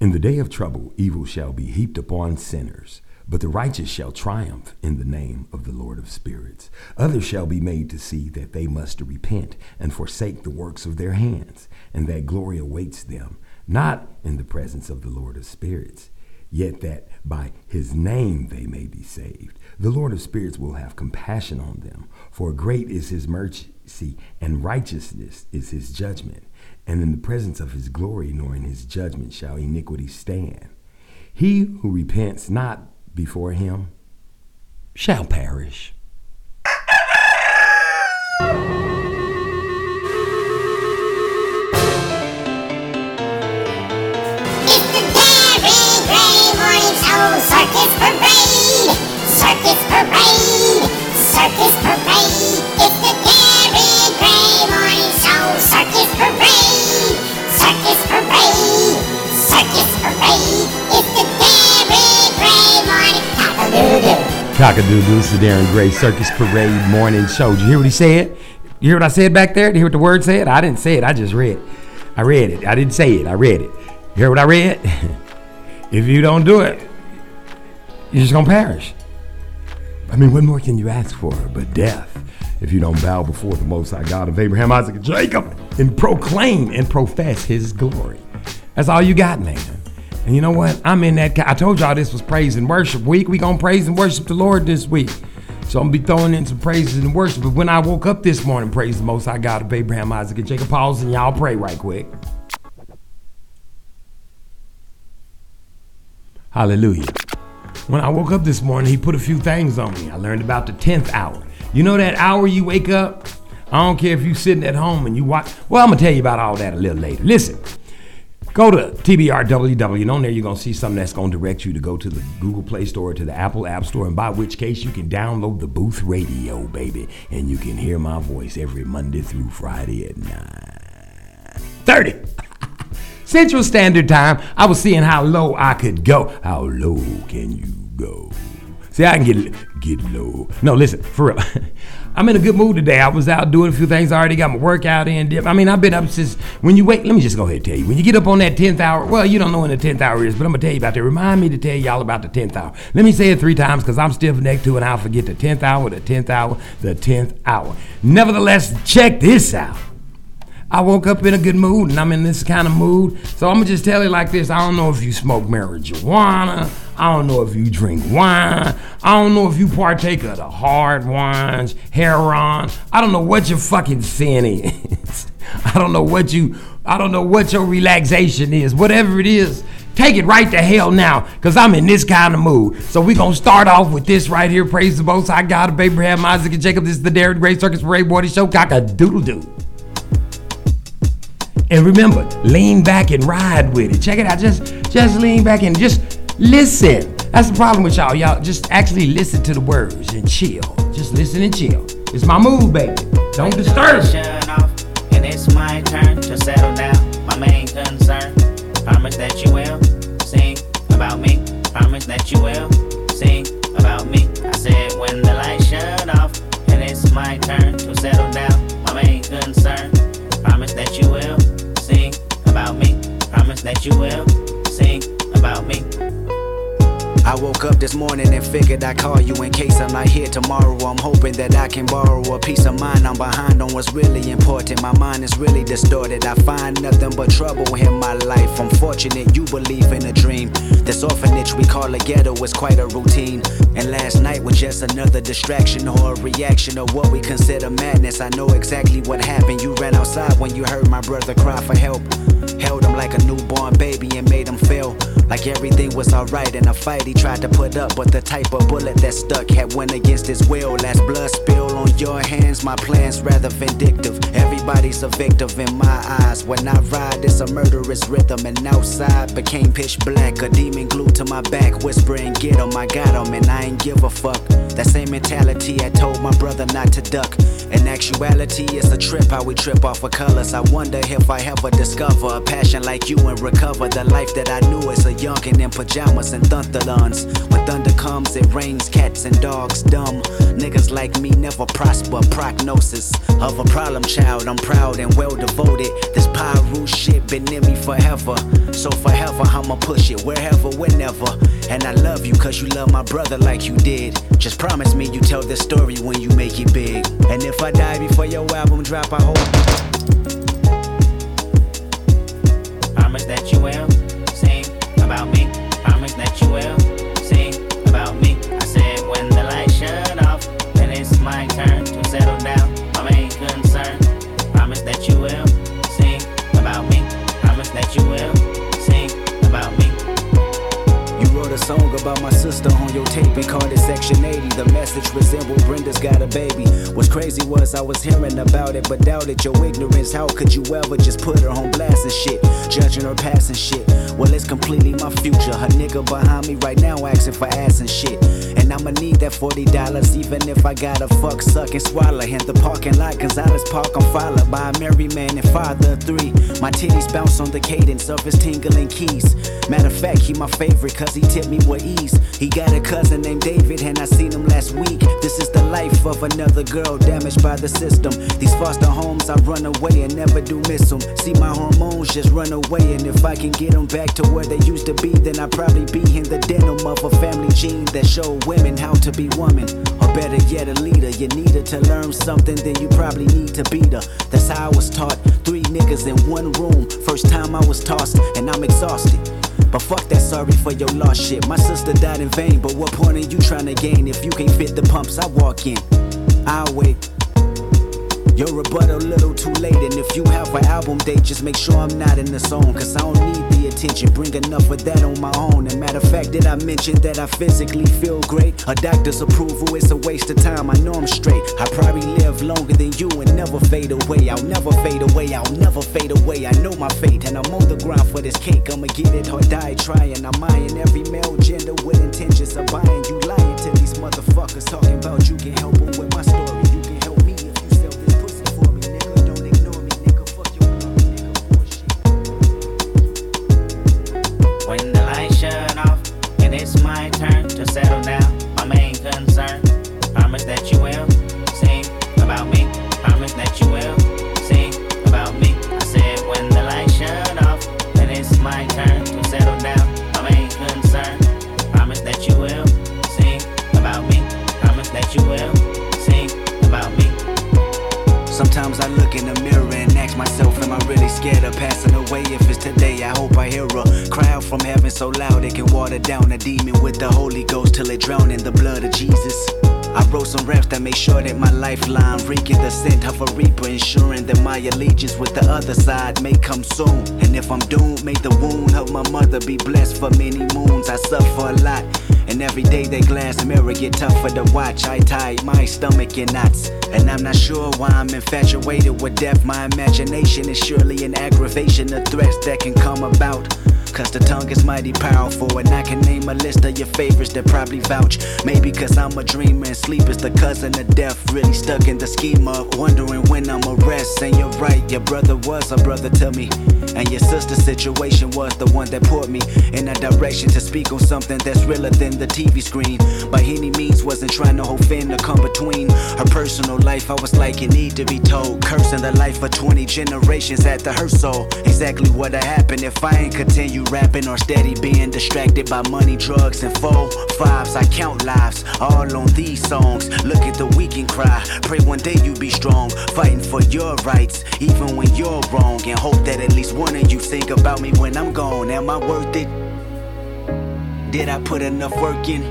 In the day of trouble, evil shall be heaped upon sinners, but the righteous shall triumph in the name of the Lord of spirits. Others shall be made to see that they must repent and forsake the works of their hands, and that glory awaits them, not in the presence of the Lord of spirits, yet that by his name they may be saved. The Lord of spirits will have compassion on them, for great is his mercy, and righteousness is his judgment and in the presence of his glory nor in his judgment shall iniquity stand. He who repents not before him shall perish. Cock-a-doodle! Cock-a-doodle, the Darren Gray Circus Parade morning show. Did you hear what he said? You hear what I said back there? Did you hear what the word said? I didn't say it. I just read. I read it. I didn't say it. I read it. You hear what I read? if you don't do it, you're just gonna perish. I mean, what more can you ask for but death if you don't bow before the Most High God of Abraham, Isaac, and Jacob and proclaim and profess His glory? That's all you got, man. And you know what? I'm in that. I told y'all this was praise and worship week. We gonna praise and worship the Lord this week. So I'm gonna be throwing in some praises and worship. But when I woke up this morning, praise the Most High God of Abraham, Isaac, and Jacob. Pause and y'all pray right quick. Hallelujah. When I woke up this morning, he put a few things on me. I learned about the 10th hour. You know that hour you wake up? I don't care if you're sitting at home and you watch. Well, I'm to tell you about all that a little later. Listen, go to TBRWW, and on there you're going to see something that's going to direct you to go to the Google Play Store, or to the Apple App Store, and by which case you can download the Booth Radio, baby, and you can hear my voice every Monday through Friday at 9.30. Central Standard Time, I was seeing how low I could go. How low can you go? See, I can get get low. No, listen, for real. I'm in a good mood today. I was out doing a few things. I already got my workout in. I mean, I've been up since when you wake. Let me just go ahead and tell you. When you get up on that 10th hour, well, you don't know when the 10th hour is, but I'm gonna tell you about that. Remind me to tell y'all about the 10th hour. Let me say it three times because I'm stiff necked to and I'll forget the 10th hour, the 10th hour, the 10th hour. Nevertheless, check this out. I woke up in a good mood and I'm in this kind of mood. So I'm gonna just tell you like this. I don't know if you smoke marijuana. I don't know if you drink wine. I don't know if you partake of the hard wines, heroin. I don't know what your fucking sin is. I don't know what you I don't know what your relaxation is. Whatever it is, take it right to hell now, because I'm in this kind of mood. So we're gonna start off with this right here. Praise the most high God of Abraham, Isaac, and Jacob. This is the Darren Gray Circus Parade Morning Show. Cock a doodle doo. And remember, lean back and ride with it. Check it out. Just just lean back and just listen. That's the problem with y'all. Y'all just actually listen to the words and chill. Just listen and chill. It's my move, baby. Don't disturb. me. Shut off, and it's my turn to settle down. My main concern. Promise that you will sing about me. Promise that you will sing about me. I said when the lights shut off, and it's my turn to settle down. My main concern. Promise that you will sing about me. Promise that you will sing about me. I woke up this morning and figured I'd call you in case I'm not here tomorrow. I'm hoping that I can borrow a piece of mind. I'm behind on what's really important. My mind is really distorted. I find nothing but trouble in my life. I'm fortunate you believe in a dream. This orphanage we call a ghetto is quite a routine. And last night was just another distraction or a reaction of what we consider madness. I know exactly what happened. You ran outside when you heard my brother cry for help. Held him like a newborn baby and made him feel like everything was alright in a fight he tried to put up. But the type of bullet that stuck had went against his will. Last blood spill on your hands, my plan's rather vindictive. Everybody's a victim in my eyes. When I ride, it's a murderous rhythm. And outside became pitch black. A demon glued to my back, whispering, Get him, I got him, and I ain't give a fuck. That same mentality I told my brother not to duck. In actuality, it's a trip how we trip off of colors. I wonder if I ever discover a passion like you and recover the life that I knew as a youngin' in pajamas and thunderlons. When thunder comes, it rains cats and dogs dumb. Niggas like me never prosper. Prognosis of a problem child. I'm proud and well devoted. This Piru shit been in me forever. So forever, I'ma push it wherever, whenever. And I love you cause you love my brother like you did. Just promise me you tell this story when you make it big. And if I die before your album drop, I hope. Promise that you will will about me. I said when the lights shut off, then it's my turn song about my sister on your tape and called it Section 80. The message resembled Brenda's got a baby. What's crazy was I was hearing about it, but doubted your ignorance. How could you ever just put her on blast and shit? Judging her past and shit. Well, it's completely my future. Her nigga behind me right now asking for ass and shit. And I'ma need that $40 even if I gotta fuck, suck, and swallow. In the parking lot, Gonzales Park, I'm followed by a married man and father of three. My titties bounce on the cadence of his tingling keys. Matter of fact, he my favorite cause he tipped me with ease. He got a cousin named David and I seen him last week. This is the life of another girl damaged by the system. These foster homes, I run away and never do miss them. See my hormones just run away and if I can get them back to where they used to be, then I'd probably be in the denim of a family gene that show how to be woman. Or better yet, a leader. You need her to learn something, then you probably need to beat her. That's how I was taught. Three niggas in one room. First time I was tossed, and I'm exhausted. But fuck that sorry for your lost shit. My sister died in vain, but what point are you trying to gain if you can't fit the pumps I walk in? I'll wait. Your rebuttal little too late, and if you have an album date, just make sure I'm not in the zone. Cause I don't need the attention, bring enough of that on my own. And matter of fact, did I mention that I physically feel great? A doctor's approval is a waste of time, I know I'm straight. I probably live longer than you and never fade away. I'll never fade away, I'll never fade away. I know my fate, and I'm on the ground for this cake. I'ma get it or die trying. I'm eyeing every male gender with intentions of buying. You lying to these motherfuckers talking about you can help them with my story. My turn to settle down. My main concern. Promise that you will sing about me. Promise that you will sing about me. I said when the lights shut off, then it's my turn to settle down. My main concern. Promise that you will sing about me. Promise that you will sing about me. Sometimes I look in the mirror myself, am I really scared of passing away? If it's today, I hope I hear a crowd from heaven so loud it can water down a demon with the Holy Ghost till it drown in the blood of Jesus. I wrote some raps that make sure that my lifeline reeking the scent of a reaper, ensuring that my allegiance with the other side may come soon. And if I'm doomed, may the wound of my mother be blessed for many moons. I suffer a lot, and every day that glass mirror get tougher to watch. I tie my stomach in knots, and I'm not sure why I'm infatuated with death. My imagination is surely an aggravation of threats that can come about. Cause the tongue is mighty powerful, and I can name a list of your favorites that probably vouch. Maybe cause I'm a dreamer and sleep is the cousin of death. Really stuck in the schema, wondering when I'ma rest. And you're right, your brother was a brother to me. And your sister's situation was the one that put me in a direction to speak on something that's realer than the TV screen. By any means, wasn't trying to offend or come between her personal life. I was like, you need to be told. Cursing the life of 20 generations at the her soul. Exactly what'd happen if I ain't continue rapping or steady being distracted by money, drugs, and four fives. I count lives all on these songs. Look at the weak and cry. Pray one day you be strong, fighting for your rights, even when you're wrong. And hope that at least one of you think about me when I'm gone. Am I worth it? Did I put enough work in?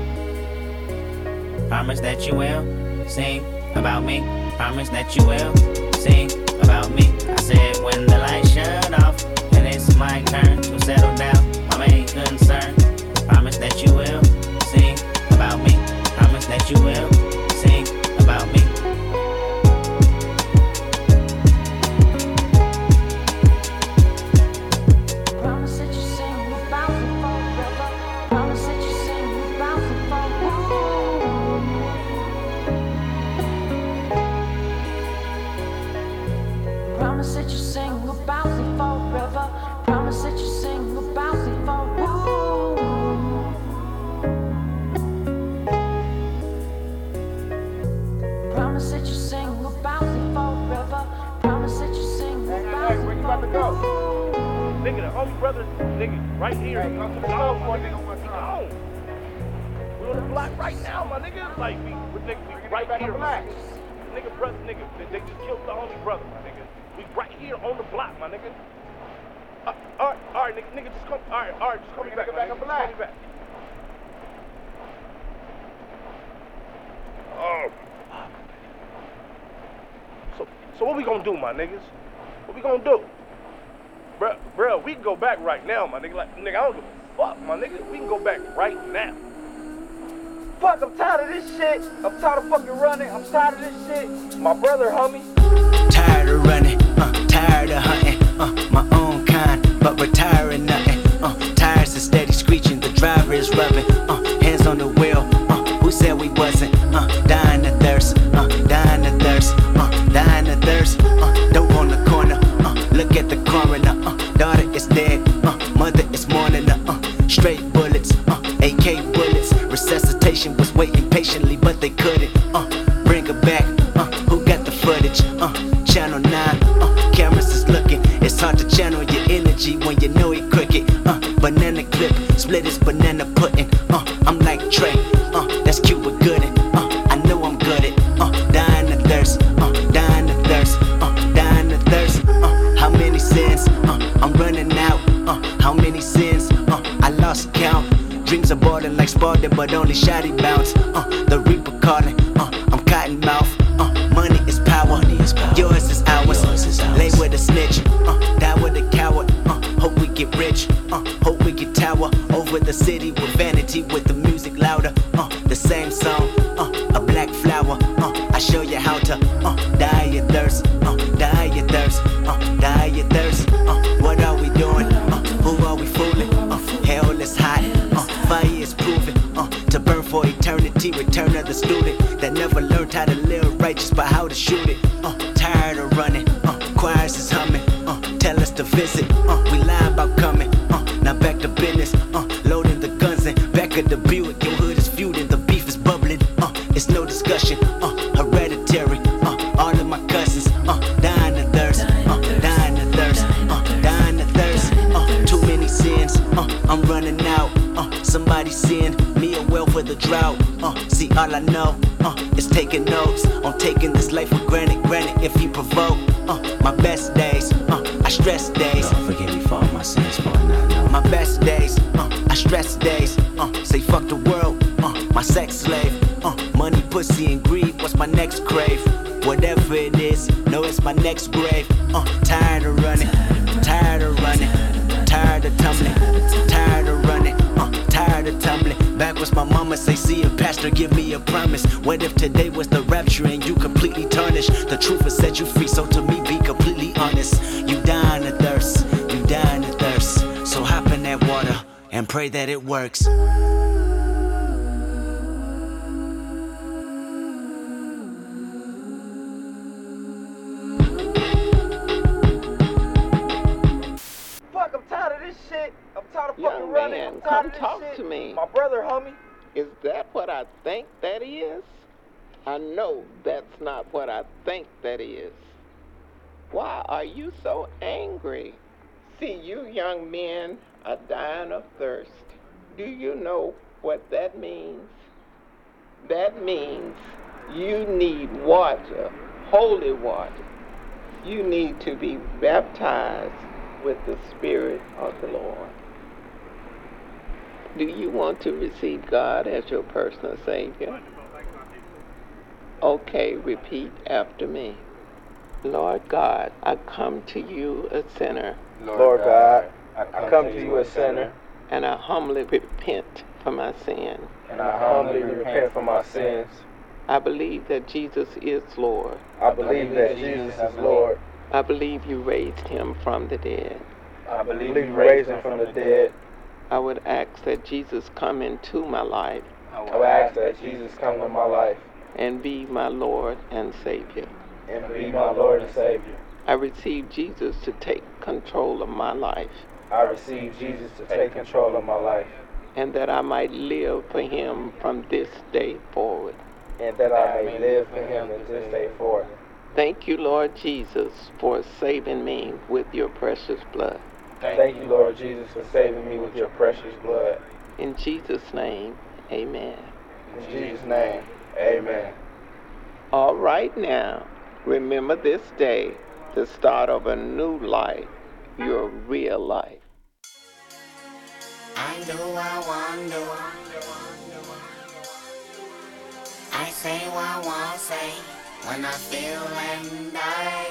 Promise that you will sing about me. Promise that you will sing about me. I said when the lights shut off and it's my turn settle down. My main concern. Promise that you will sing about me. Promise that you will here. Hey, come on, a nigga one time. We on the block right now, my nigga. Like we, we, nigga, we right here. Black. Nigga, brother, nigga, they, they just killed the homie brother, my nigga. We right here on the block, my nigga. Uh, all right, all right, nigga, nigga, just come. All right, all right, just call me back, my nigga. Just call me back. Oh. So, so what we gonna do, my niggas? What we gonna do? Bruh, bruh, we can go back right now, my nigga. Like, nigga, I don't give a fuck, my nigga. We can go back right now. Fuck, I'm tired of this shit. I'm tired of fucking running. I'm tired of this shit. My brother, homie. Tired of running, uh, tired of hunting, uh, my own kind, but retiring nothing. Uh, tires are steady screeching, the driver is rubbing, uh, hands on the wheel. Uh, who said we wasn't? Uh, dying straight bullets, uh, AK bullets. Resuscitation was waiting patiently, but they couldn't. Uh, bring her back. Uh, who got the footage? Uh, channel 9. Uh, cameras is looking. It's hard to channel your energy when you know it crooked. Uh, banana clip, split his banana pudding. Uh, I'm like Trey. Dreams are boarding like Spartan, but only shoddy bounce. Uh, the Reaper calling. Come talk shit. to me. My brother, homie. Is that what I think that is? I know that's not what I think that is. Why are you so angry? See, you young men are dying of thirst. Do you know what that means? That means you need water, holy water. You need to be baptized with the Spirit of the Lord. Do you want to receive God as your personal Savior? Okay, repeat after me. Lord God, I come to you a sinner, Lord God, I come to you a sinner, and I humbly repent for my sin. and I humbly repent for my sins. I believe that Jesus is Lord. I believe that Jesus is Lord. I believe you raised him from the dead. I believe you raised him from the dead. I would ask that Jesus come into my life I would ask that Jesus come into my life and be my Lord and Savior. and be my Lord and Savior. I receive Jesus to take control of my life I receive Jesus to take control of my life, and that I might live for him from this day forward. and that I may live for him from this day forward. Thank you, Lord Jesus, for saving me with your precious blood. Thank you, Lord Jesus, for saving me with your precious blood. In Jesus' name, amen. In Jesus' name, amen. All right now, remember this day, the start of a new life, your real life. I do, what I wonder. What I say what I want to say when I feel and I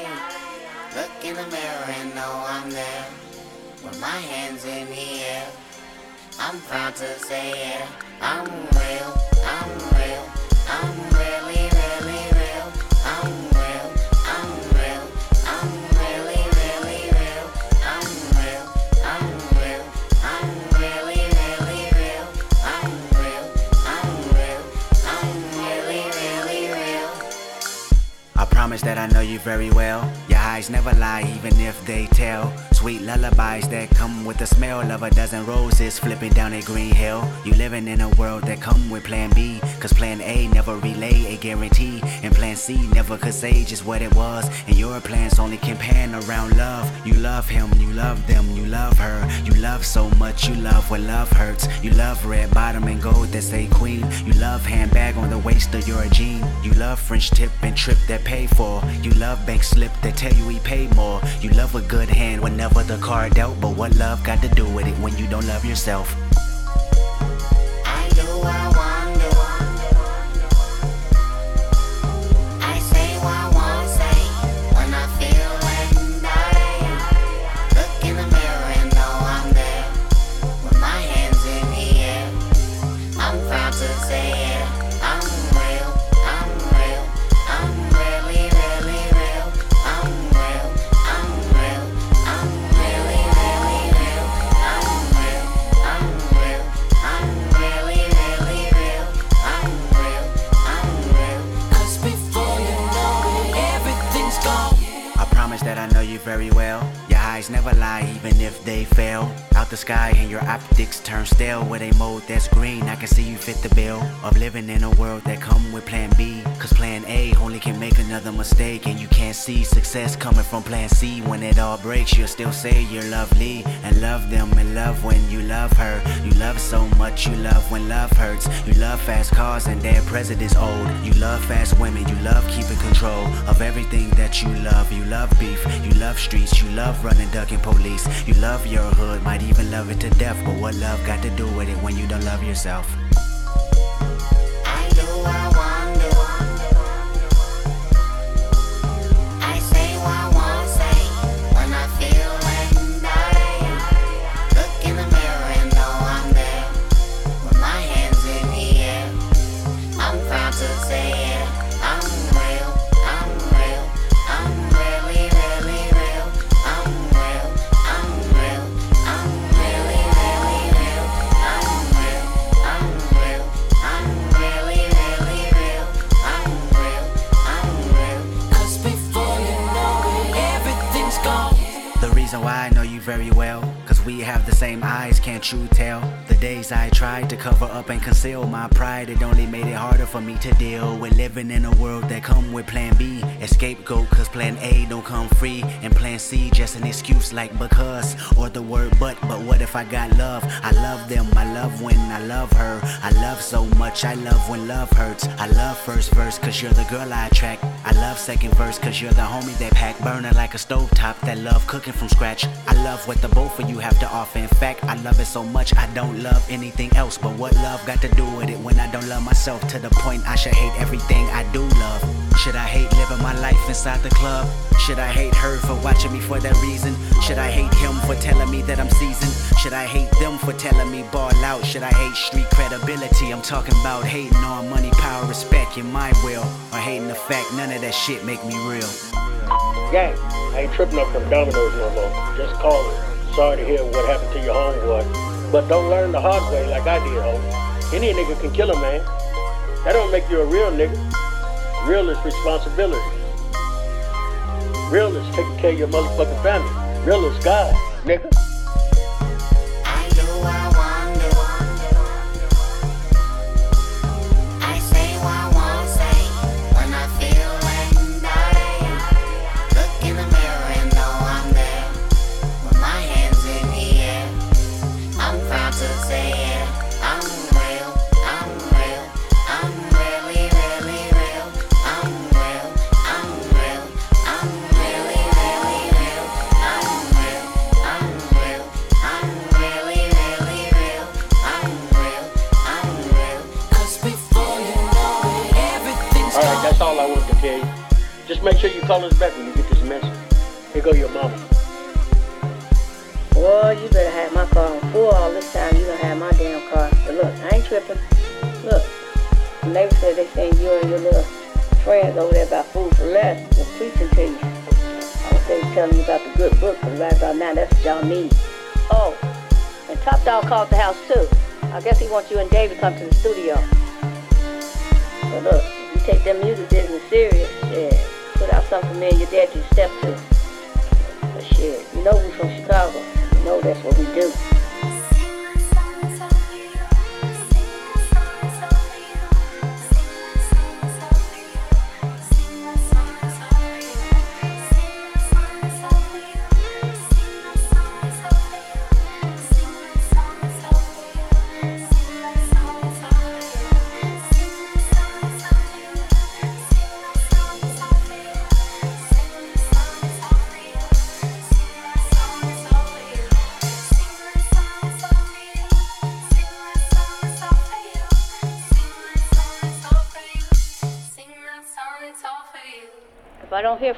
look in the mirror and know I'm there with my hands in the air. I'm proud to say. I'm real, I'm real, I'm really, really real. I'm real, I'm real, I'm really, really real. I'm real, I'm real, I'm really, really real. I'm real, I'm real, I'm really, really real. I promise that I know you very well. Your eyes never lie, even if they tell. Sweet lullabies that come with the smell of a dozen roses flipping down a green hill. You living in a world that come with plan B. Cause plan A never relay a guarantee. And plan C never could say just what it was. And your plans only can pan around love. You love him, you love them, you love her. You love so much, you love when love hurts. You love red bottom and gold that say queen. You love handbag on the waist of your jean. You love French tip and trip that pay for. You love bank slip that tell you he paid more. You love a good hand whenever the card dealt. But what love got to do with it when you don't love yourself? Never lie, even if they fail. Out the sky and your optics turn stale with a mode that's green. I can see you fit the bill of living in a world that come with plan B. Cause plan A only can make another mistake. And you can't see success coming from plan C. When it all breaks, you'll still say you're lovely and love them and love when you love her. You love so much, you love when love hurts. You love fast cars and their president's old. You love fast women, you love keeping control of everything that you love. You love beef, you love streets, you love running, ducking police. You love your hood, might even love it to death. But what love got to do with it when you don't love yourself? I do, I reason why I know you very well, cause we have the same eyes, can't you tell? Days I tried to cover up and conceal my pride, it only made it harder for me to deal with living in a world that come with plan B. Scapegoat, cause plan A don't come free, and plan C just an excuse like because, or the word but. But what if I got love? I love them, I love when I love her. I love so much, I love when love hurts. I love first verse, cause you're the girl I attract. I love second verse, cause you're the homie that pack, burning like a stovetop that love cooking from scratch. I love what the both of you have to offer. In fact, I love it so much I don't love anything else. But what love got to do with it when I don't love myself to the point I should hate everything I do love? Should I hate living my life inside the club? Should I hate her for watching me for that reason? Should I hate him for telling me that I'm seasoned? Should I hate them for telling me ball out? Should I hate street credibility? I'm talking about hating on money, power, respect, in my will. Or hating the fact none of that shit make me real. Gang, I ain't tripping up from Domino's no more. Just calling. Sorry to hear what happened to your homeboy. But don't learn the hard way like I did, ho. Any nigga can kill a man. That don't make you a real nigga. Real is responsibility. Real is taking care of your motherfucking family. Real is God, nigga.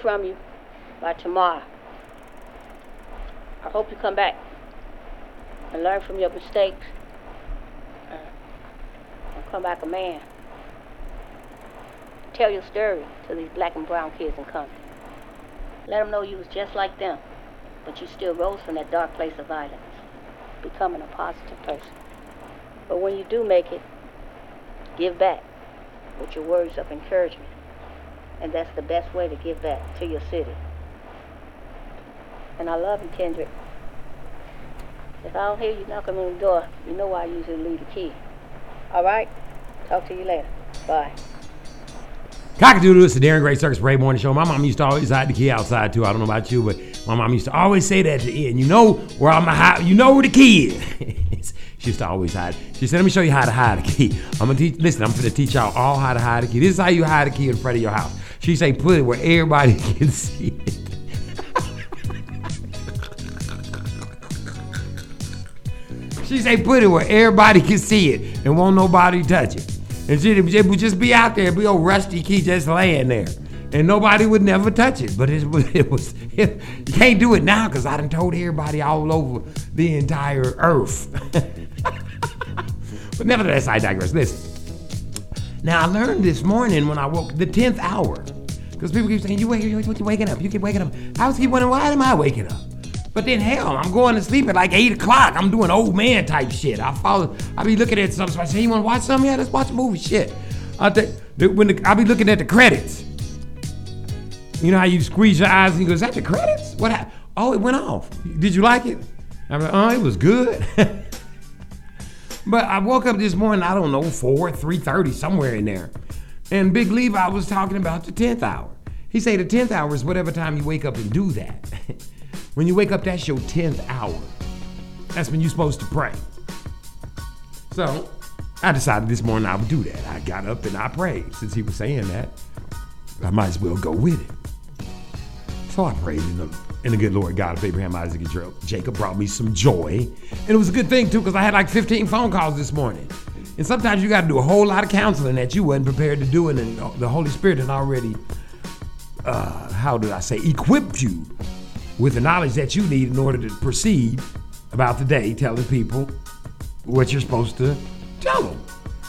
From you by tomorrow, I hope you come back and learn from your mistakes uh, and come back a man. Tell your story to these black and brown kids in Compton. Let them know you was just like them, but you still rose from that dark place of violence, becoming a positive person. But when you do make it, give back with your words of encouragement. And that's the best way to give back to your city. And I love you, Kendrick. If I don't hear you knocking on the door, you know I usually leave the key. All right? Talk to you later. Bye. Cockadoodle, it's the Darren Gray Circus Parade Morning Show. My mom used to always hide the key outside too. I don't know about you, but my mom used to always say that at the end. You know where I'm hide. You know where the key is. she used to always hide. She said, "Let me show you how to hide a key. I'm gonna teach. Listen, I'm gonna teach y'all all how to hide a key. This is how you hide a key in front of your house." She say, "Put it where everybody can see it." She say, "Put it where everybody can see it and won't nobody touch it." And she it would just be out there, be old rusty key just laying there. And nobody would never touch it. But it was, it was it, you can't do it now because I done told everybody all over the entire earth. but nevertheless, I digress. Listen. Now I learned this morning when I woke the 10th hour. Because people keep saying, you, wake, you, you waking up, you keep waking up. I was keep wondering, why am I waking up? But then hell, I'm going to sleep at like 8 o'clock. I'm doing old man type shit. I follow, I be looking at something. So I say, you want to watch something? Yeah, let's watch a movie. Shit. I think when the, I be looking at the credits. You know how you squeeze your eyes and you go, is that the credits? What happened? Oh, it went off. Did you like it? I'm like, oh, it was good. but I woke up this morning, I don't know, 4, 3.30, somewhere in there. And Big Levi was talking about the 10th hour. He said the 10th hour is whatever time you wake up and do that. when you wake up, that's your 10th hour. That's when you're supposed to pray. So I decided this morning I would do that. I got up and I prayed. Since he was saying that, I might as well go with it. So I prayed, and the, and the good Lord God of Abraham, Isaac, and Jacob brought me some joy. And it was a good thing, too, because I had like 15 phone calls this morning. And sometimes you got to do a whole lot of counseling that you wasn't prepared to do, and the Holy Spirit had already, uh, how did I say, equipped you with the knowledge that you need in order to proceed about the day, telling people what you're supposed to tell them.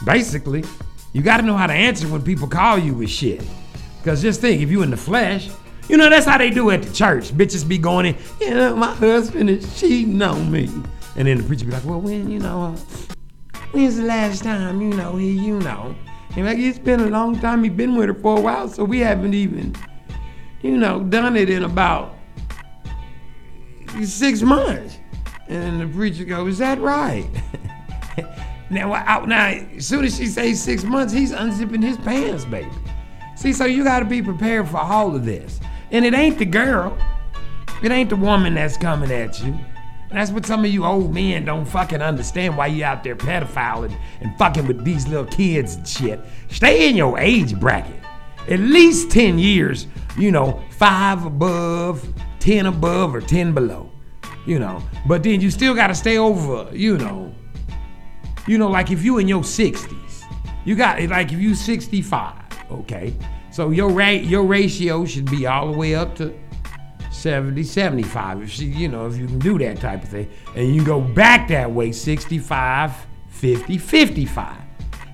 Basically, you got to know how to answer when people call you with shit. Because just think, if you in the flesh, you know, that's how they do at the church. Bitches be going in, know, my husband is cheating on me. And then the preacher be like, well, when, you know, when's the last time, you know, he, you know. And like, it's been a long time. He been with her for a while, so we haven't even, you know, done it in about six months. And the preacher goes, is that right? now, I, now, as soon as she says six months, he's unzipping his pants, baby. See, so you got to be prepared for all of this. And it ain't the girl. It ain't the woman that's coming at you. That's what some of you old men don't fucking understand why you out there pedophile and, and fucking with these little kids and shit. Stay in your age bracket. At least 10 years, you know, five above, 10 above, or 10 below. You know. But then you still gotta stay over, you know. You know, like if you in your 60s, you got like if you 65, okay? So your rate, your ratio should be all the way up to 70, 75. If she, you know, if you can do that type of thing. And you go back that way, 65, 50, 55.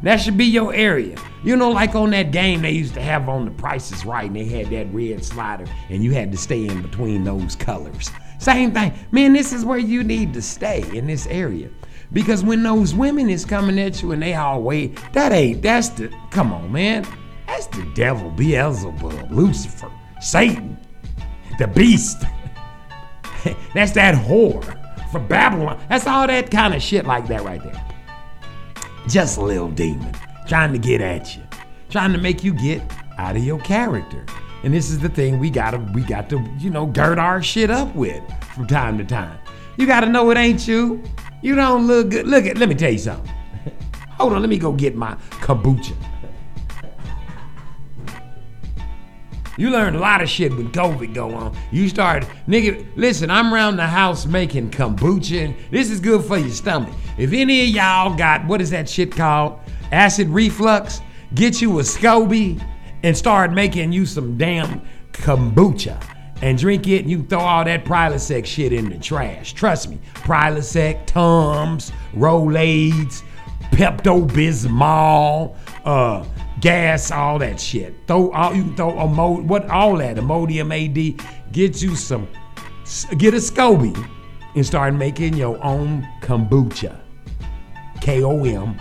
That should be your area. You know, like on that game they used to have on the prices right, and they had that red slider, and you had to stay in between those colors. Same thing. Man, this is where you need to stay in this area. Because when those women is coming at you and they all wait, that ain't, that's the, come on, man. That's the devil, Beelzebub, Lucifer, Satan, the beast. that's that whore from Babylon. That's all that kind of shit like that right there. Just a little demon trying to get at you, trying to make you get out of your character. And this is the thing we gotta we got to, you know, gird our shit up with from time to time. You gotta know it ain't you. You don't look good. Look at let me tell you something. Hold on, let me go get my kombucha. You learned a lot of shit when COVID go on. You started, nigga, listen, I'm around the house making kombucha. And this is good for your stomach. If any of y'all got, what is that shit called? Acid reflux, get you a SCOBY and start making you some damn kombucha and drink it and you throw all that Prilosec shit in the trash. Trust me, Prilosec, Tums, Rolaids, Pepto-Bismol, uh, gas, all that shit. Throw all you can throw amo- what all that Imodium AD. Get you some, get a SCOBY and start making your own kombucha. K O M,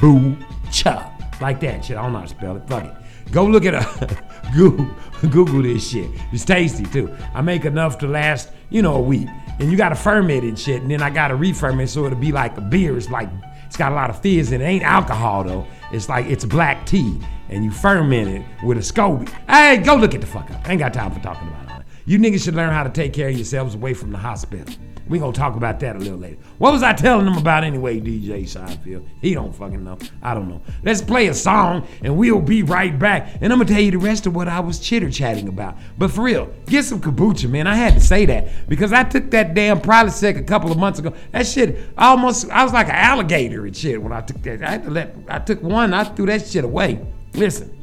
boo cha, like that shit. I don't know how to spell it. Fuck it. Go look at a Google, Google this shit. It's tasty too. I make enough to last, you know, a week. And you gotta ferment and shit. And then I gotta re-ferment so it'll be like a beer. It's like it's got a lot of fizz in it. It ain't alcohol though. It's like it's black tea. And you ferment it with a SCOBY. Hey, go look at the fuck up. I ain't got time for talking about that. You niggas should learn how to take care of yourselves away from the hospital. We gonna talk about that a little later. What was I telling them about anyway, DJ Seinfeld? He don't fucking know. I don't know. Let's play a song and we'll be right back. And I'm gonna tell you the rest of what I was chitter chatting about. But for real, get some kombucha, man. I had to say that because I took that damn Prilosec a couple of months ago. That shit almost I was like an alligator and shit when I took that. I had to let I took one, I threw that shit away. Listen,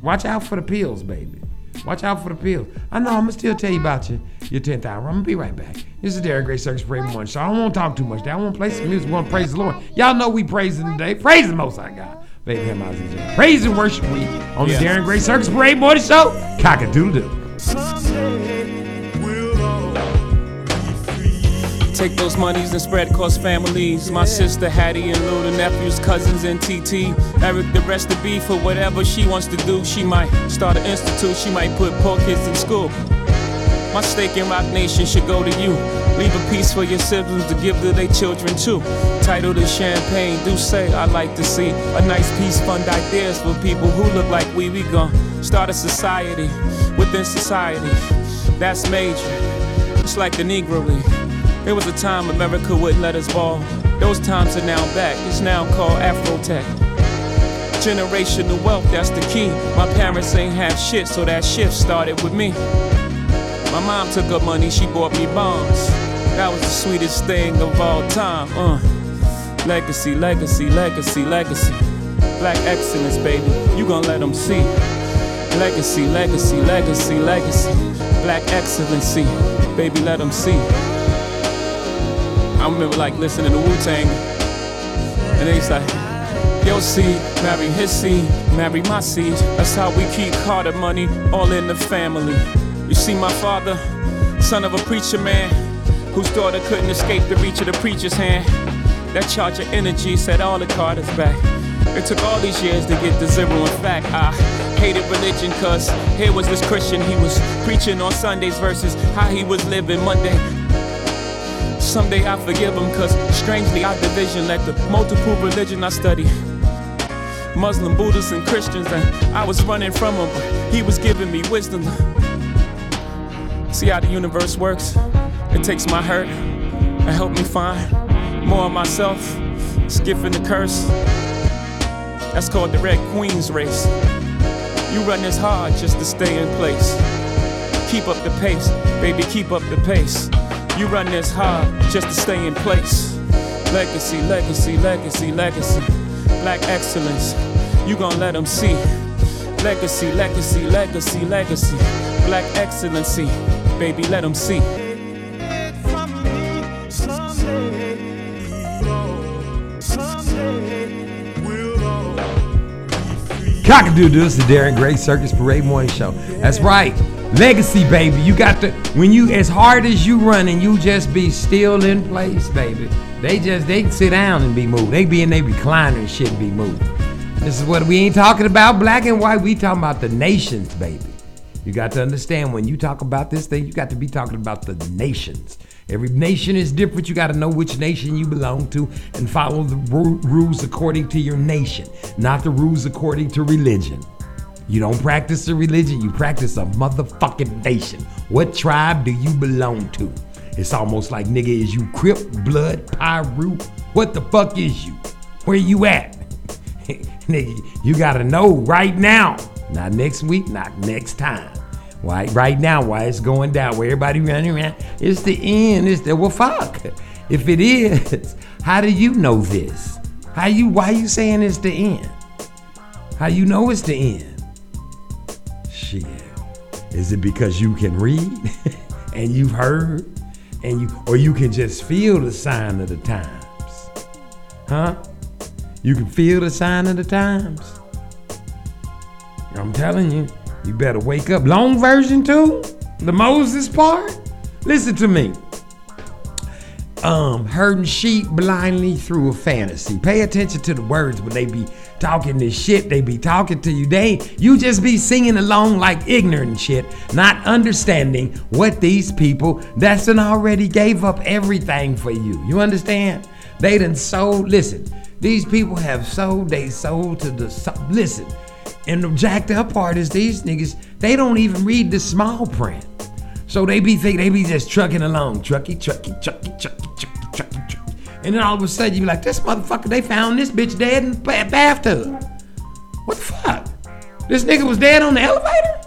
watch out for the pills, baby. Watch out for the pills. I know I'm gonna still tell you about your your 10th hour. I'm gonna be right back. This is Darren Gray Circus Parade Morning Show. I don't want to talk too much. I want to play some music. I want to praise the Lord. Y'all know we praising today. Praise the Most High God. Baby, him out. Praise and worship week on Yeah. the Darren Gray Circus Parade Morning Show. Cock-a-doodle doo. Take those monies and spread across families. My sister Hattie and Lou, the nephews, cousins, and TT. Eric, the rest of B for whatever she wants to do. She might start an institute, she might put poor kids in school. My stake in Roc Nation should go to you. Leave a piece for your siblings to give to their children too. Title to champagne, do say I like to see a nice piece, fund ideas for people who look like we. We gon' start a society within society. That's major. It's like the Negro League. There was a time America wouldn't let us ball. Those times are now back. It's now called Afrotech. Generational wealth, that's the key. My parents ain't have shit, so that shift started with me. My mom took her money, she bought me bonds. That was the sweetest thing of all time. Uh. Legacy, legacy, legacy, legacy. Black excellence, baby. You gon' let them see. Legacy, legacy, legacy, legacy. Black excellency. Baby, let them see. I remember like listening to Wu Tang. And he's like, Your seed, marry his seed, marry my seed. That's how we keep Carter money all in the family. You see, my father, son of a preacher man, whose daughter couldn't escape the reach of the preacher's hand. That charge of energy set all the Carters back. It took all these years to get to zero. In fact, I hated religion, cause here was this Christian. He was preaching on Sundays versus how he was living Monday. Someday I forgive him, cause strangely our division led the multiple religion I study. Muslim, Buddhists, and Christians, and I was running from him, but he was giving me wisdom. See how the universe works? It takes my hurt and help me find more of myself, skipping the curse. That's called the Red Queen's race. You run this hard just to stay in place. Keep up the pace, baby, keep up the pace. You run this hard just to stay in place. Legacy, legacy, legacy, legacy. Black excellence, you gon' let them see. Legacy, legacy, legacy, legacy. Black excellency. Baby, let them see. Cockadoo, is the Darren Gray Circus Parade Morning Show. That's right. Legacy, baby. You got to, when you, as hard as you running, you just be still in place, baby. They just, they can sit down and be moved. They be in their recliner and shit and be moved. This is what we ain't talking about black and white. We talking about the nations, baby. You got to understand when you talk about this thing, you got to be talking about the nations. Every nation is different. You got to know which nation you belong to and follow the ru- rules according to your nation, not the rules according to religion. You don't practice a religion, you practice a motherfucking nation. What tribe do you belong to? It's almost like, nigga, is you Crip, Blood, Piru? What the fuck is you? Where you at? nigga, you gotta know right now. Not next week, not next time. Why right now, why it's going down, where everybody running around. It's the end. It's the well fuck. If it is, how do you know this? How you why you saying it's the end? How you know it's the end? Is it because you can read and you've heard and you or you can just feel the sign of the times? Huh? You can feel the sign of the times. I'm telling you, you better wake up. Long version too? The Moses part? Listen to me. Um, herding sheep blindly through a fantasy. Pay attention to the words when they be talking this shit. They be talking to you. They you just be singing along like ignorant shit, not understanding what these people that's done already gave up everything for you. You understand? They done sold. Listen, these people have sold. They sold to the listen. And the jacked up part is these niggas. They don't even read the small print. So they be think they be just trucking along, trucky, trucky, trucky, trucky, trucky. And then all of a sudden you be like, this motherfucker, they found this bitch dead in the bathtub. What the fuck? This nigga was dead on the elevator?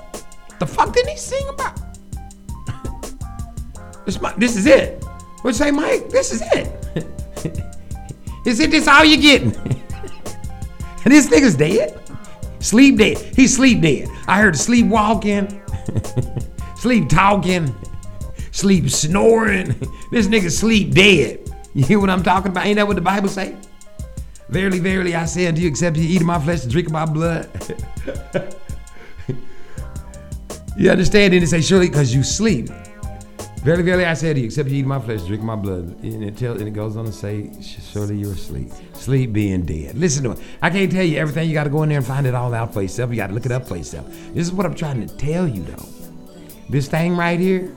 The fuck did he sing about? this, mi- this is it. What you say, Mike? This is it. is it this all you getting? and this nigga's dead? Sleep dead. He's sleep dead. I heard sleep walking, sleep talking, sleep snoring. This nigga sleep dead. You hear what I'm talking about? Ain't that what the Bible say? Verily, verily, I say unto you, except you eat of my flesh and drink of my blood. you understand? Then it say, surely because you sleep. Verily, verily, I say to you, except you eat my flesh, drink my blood. And it, tell, and it goes on to say, surely you're asleep. Sleep being dead. Listen to it. I can't tell you everything. You got to go in there and find it all out for yourself. You got to look it up for yourself. This is what I'm trying to tell you, though. This thing right here,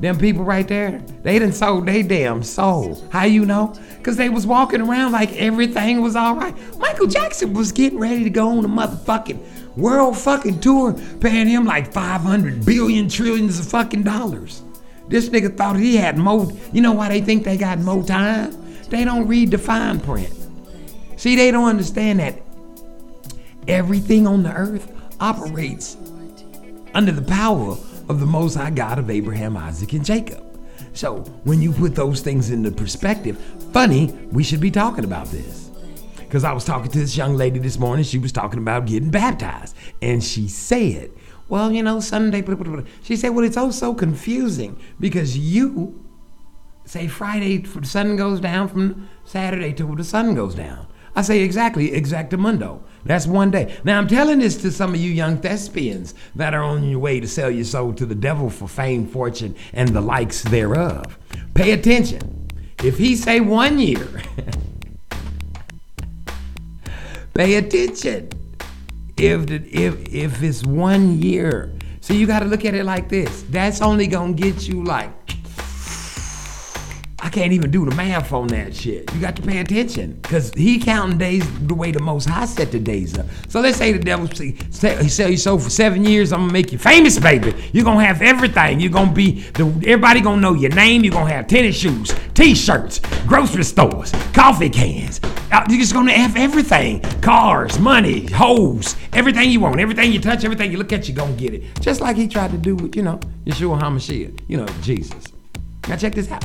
them people right there, they done sold they damn soul. How you know? Because they was walking around like everything was all right. Michael Jackson was getting ready to go on a motherfucking world fucking tour, paying him like 500 billion trillions of fucking dollars. This nigga thought he had more. You know why they think they got more time? They don't read the fine print. See, they don't understand that everything on the earth operates under the power of the Most High God of Abraham, Isaac, and Jacob. So when you put those things into perspective, funny, we should be talking about this. Because I was talking to this young lady this morning, she was talking about getting baptized. And she said, Well, you know, Sunday, blah, blah, blah." she said, Well, it's all so confusing because you say Friday, the sun goes down from Saturday till the sun goes down. I say exactly, exactamundo. That's one day. Now I'm telling this to some of you young thespians that are on your way to sell your soul to the devil for fame, fortune, and the likes thereof. Pay attention. If he say one year, pay attention. If the, if if it's one year, so you got to look at it like this. That's only gonna get you like I can't even do the math on that shit. You got to pay attention because he counting days the way the Most High set the days up. So let's say the devil say, say, he sell you so for seven years. I'm gonna make you famous, baby. You're gonna have everything. You're gonna be the everybody gonna know your name. You're gonna have tennis shoes, T-shirts, grocery stores, coffee cans. Uh, You're just gonna have everything: cars, money, hoes, everything you want, everything you touch, everything you look at, you're gonna get it. Just like he tried to do with you know Yeshua Hamashiach, you know Jesus. Now check this out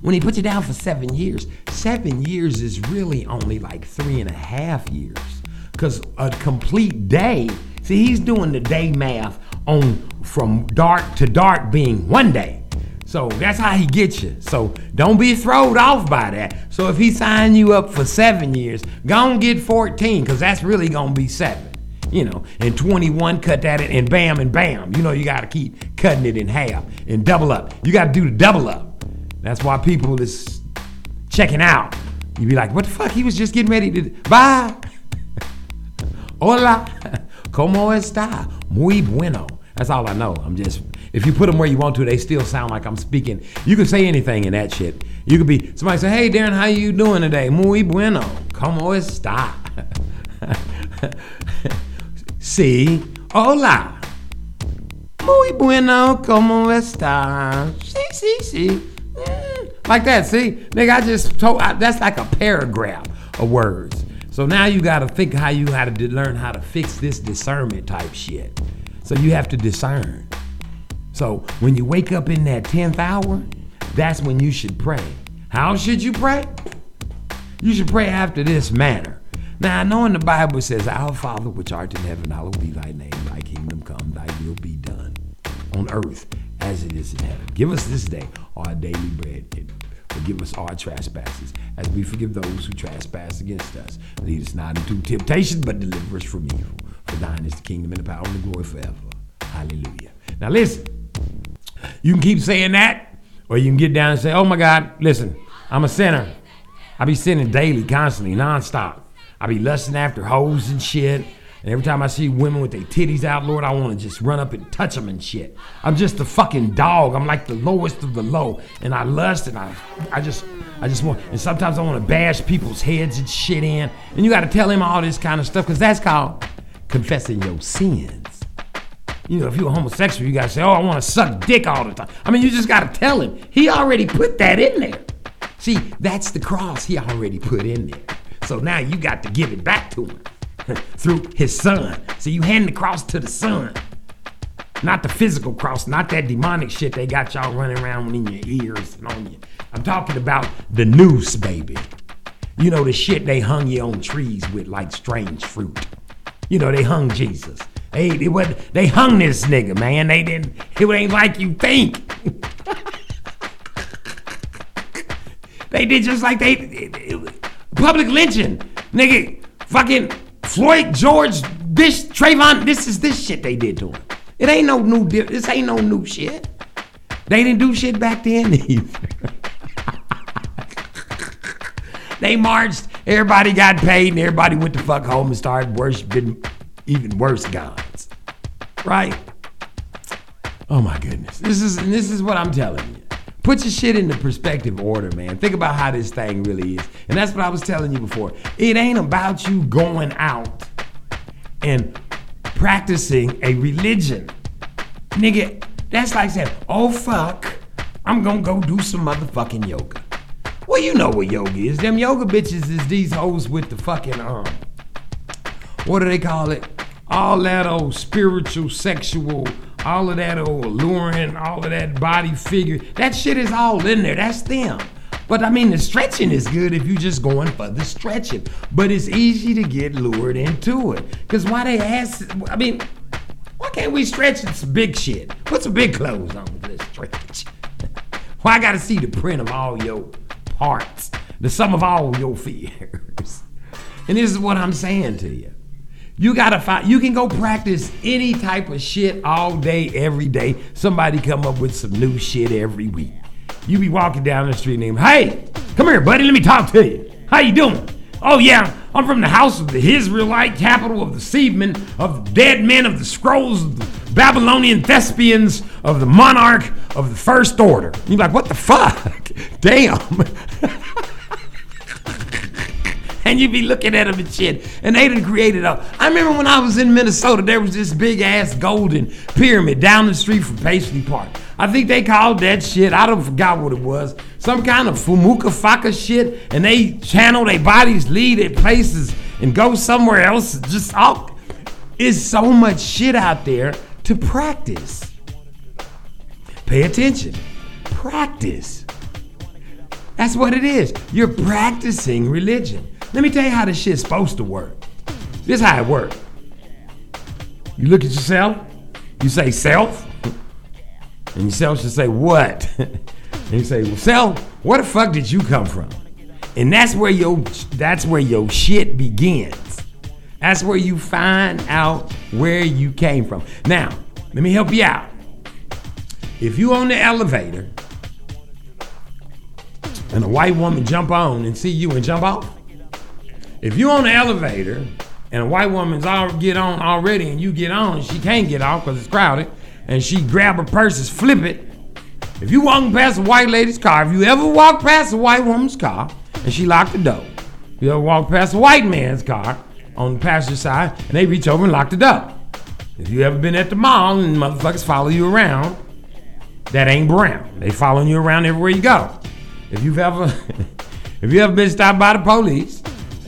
when he puts you down for seven years, seven years is really only like three and a half years. Because a complete day See, he's doing the day math on from dark to dark being one day. So that's how he gets you. So don't be thrown off by that. So if he sign you up for seven years, go and get 14, because that's really gonna be seven. You know, and 21, cut that and bam and bam. You know, you gotta keep cutting it in half and double up. You gotta do the double up. That's why people is checking out. You be like, what the fuck? He was just getting ready to bye. Hola, ¿cómo está? Muy bueno. That's all I know. I'm just, if you put them where you want to, they still sound like I'm speaking. You can say anything in that shit. You could be, somebody say, hey Darren, how you doing today? Muy bueno. ¿Cómo está? sí, hola. Muy bueno, ¿cómo está? Sí, sí, sí. Like that, see? Nigga, I just told, I, that's like a paragraph of words. So now you gotta think how you gotta de- learn how to fix this discernment type shit. So you have to discern. So when you wake up in that 10th hour, that's when you should pray. How should you pray? You should pray after this manner. Now I know in the Bible it says, Our Father which art in heaven, hallowed be thy name, thy kingdom come, thy will be done on earth as it is in heaven. Give us this day our daily bread and forgive us our trespasses as we forgive those who trespass against us. Lead us not into temptation, but deliver us from evil. For thine is the kingdom and the power and the glory forever. Hallelujah. Now listen, you can keep saying that, or you can get down and say, oh my God, listen, I'm a sinner. I be sinning daily, constantly, nonstop. I be lusting after hoes and shit. And every time I see women with their titties out, Lord, I want to just run up and touch them and shit. I'm just a fucking dog. I'm like the lowest of the low. And I lust and I I just I just want and sometimes I want to bash people's heads and shit in. And you gotta tell him all this kind of stuff, because that's called confessing your sins. You know, if you're homosexual, you gotta say, Oh, I want to suck dick all the time. I mean, you just gotta tell him. He already put that in there. See, that's the cross he already put in there. So now you got to give it back to him through his son. So you hand the cross to the son. Not the physical cross, not that demonic shit they got y'all running around in your ears and on you. I'm talking about the noose, baby. You know the shit they hung you on trees with like strange fruit. You know they hung Jesus. They it wasn't, they hung this nigga, man. They didn't. It ain't like you think. They did just like they it- it- public lynching, nigga. Fucking Floyd George, this Trayvon. This is this shit they did to him. It ain't no new. This ain't no new shit. They didn't do shit back then either. they marched. Everybody got paid, and everybody went the fuck home and started worshiping even worse gods. Right? Oh my goodness. This is this is what I'm telling you. Put your shit into perspective order, man. Think about how this thing really is. And that's what I was telling you before. It ain't about you going out and practicing a religion. Nigga, that's like saying, oh fuck, I'm gonna go do some motherfucking yoga. Well, you know what yoga is. Them yoga bitches is these hoes with the fucking um what do they call it? All that old spiritual, sexual, all of that old alluring, all of that body figure. That shit is all in there. That's them. But I mean, the stretching is good if you're just going for the stretching. But it's easy to get lured into it. Cause why they ask? I mean, why can't we stretch some big shit? Put some big clothes on. Let's stretch. Why I gotta see the print of all your parts, the sum of all your fears. And this is what I'm saying to you. You gotta find. You can go practice any type of shit all day, every day. Somebody come up with some new shit every week. You be walking down the street and hey, come here, buddy. Let me talk to you. How you doing? Oh yeah, I'm from the house of the Israelite capital of the seedmen, of the dead men of the scrolls, of the Babylonian thespians, of the monarch of the first order. You like, what the fuck? Damn. and you be looking at them and shit. And they done created a. I remember when I was in Minnesota, there was this big ass golden pyramid down the street from Paisley Park. I think they called that shit. I don't forgot what it was. Some kind of fumuka faka shit. And they channel their bodies, lead at places, and go somewhere else. Just all. It's so much shit out there to practice. Pay attention. Practice. That's what it is. You're practicing religion. Let me tell you how this shit's supposed to work. This is how it works. You look at yourself, you say self, and yourself should say what? and you say, well, self, where the fuck did you come from? And that's where your that's where your shit begins. That's where you find out where you came from. Now, let me help you out. If you on the elevator and a white woman jump on and see you and jump off, if you on the elevator and a white woman's all get on already and you get on and she can't get off because it's crowded and she grab her purses, flip it. If you walking past a white lady's car, if you ever walk past a white woman's car and she locked the door, you ever walk past a white man's car on the passenger side and they reach over and lock the door. If you ever been at the mall and motherfuckers follow you around, that ain't brown. They following you around everywhere you go. If you've ever, if you ever been stopped by the police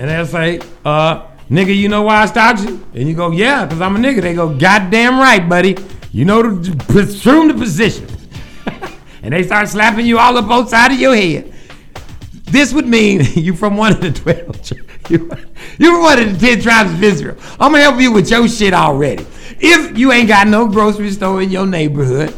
and they'll say, uh, nigga, you know why I stopped you? And you go, yeah, because I'm a nigga. They go, goddamn right, buddy. You know assume the position. and they start slapping you all up both sides of your head. This would mean you from one of the 12. tri- You, you from one of the 10 tribes of Israel. I'm going to help you with your shit already. If you ain't got no grocery store in your neighborhood,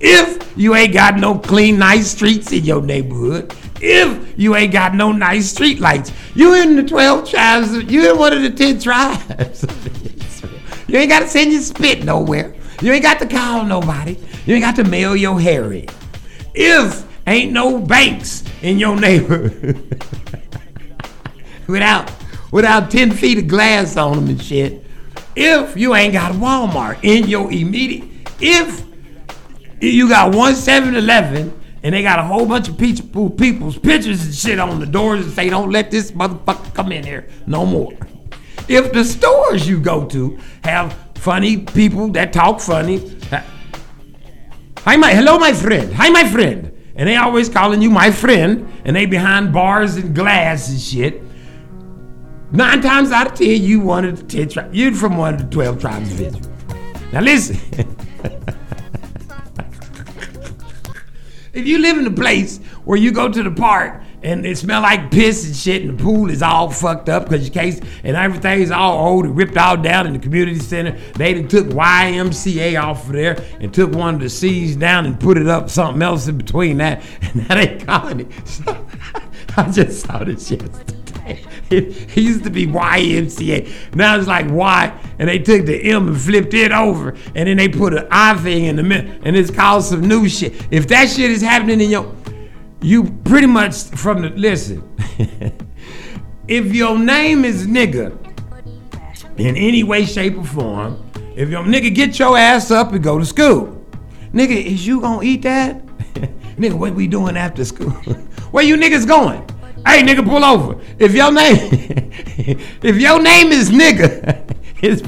if you ain't got no clean, nice streets in your neighborhood, if you ain't got no nice street lights, you in the 12 tribes, you in one of the 10 tribes. you ain't got to send your spit nowhere. You ain't got to call nobody. You ain't got to mail your hair in. If ain't no banks in your neighborhood without without 10 feet of glass on them and shit, if you ain't got Walmart in your immediate, if you got one 7-Eleven and they got a whole bunch of people, people's pictures and shit on the doors and say, don't let this motherfucker come in here no more. If the stores you go to have funny people that talk funny, hi my, hello my friend, hi my friend, and they always calling you my friend, and they behind bars and glass and shit. Nine times out of ten, you of the ten tribes. You're from one of the twelve tribes of Israel. Now listen. if you live in a place where you go to the park and it smell like piss and shit and the pool is all fucked up because your case and everything's all old and ripped all down in the community center, they done took YMCA off of there and took one of the C's down and put it up something else in between that and now they calling it. So, I just saw this yesterday. It used to be YMCA. Now it's like Y, and they took the M and flipped it over, and then they put an I thing in the middle, and it's called some new shit. If that shit is happening in your, you pretty much from the listen. if your name is nigga in any way, shape, or form, if your nigga get your ass up and go to school, nigga, is you gonna eat that? nigga, what we doing after school? Where you niggas going? Hey, nigga, pull over. If your name, if your name is nigga, it's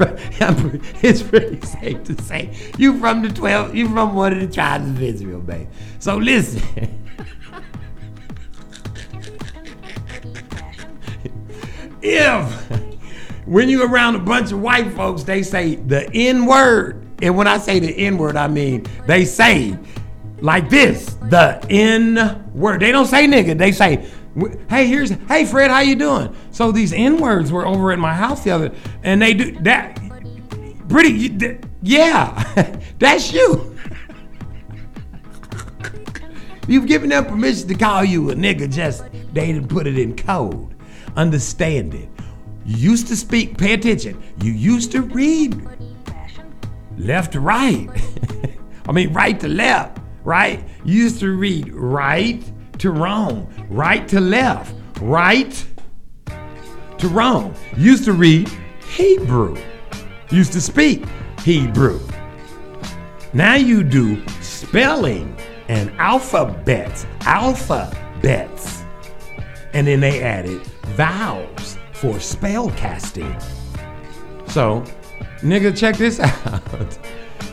it's pretty safe to say you from the twelve, you from one of the tribes of Israel, babe. So listen. if when you around a bunch of white folks, they say the N word, and when I say the N word, I mean they say like this, the N word. They don't say nigga. They say, hey, here's, hey Fred, how you doing? So these N words were over at my house the other, and they do that. Pretty, yeah, that's you. You've given them permission to call you a nigga, just they didn't put it in code. Understand it. You used to speak, pay attention. You used to read left to right. I mean, right to left, right? You used to read right to wrong, right to left, right to wrong. Used to read Hebrew. Used to speak Hebrew. Now you do spelling and alphabets, alphabets. And then they added vowels for spell casting. So, nigga, check this out.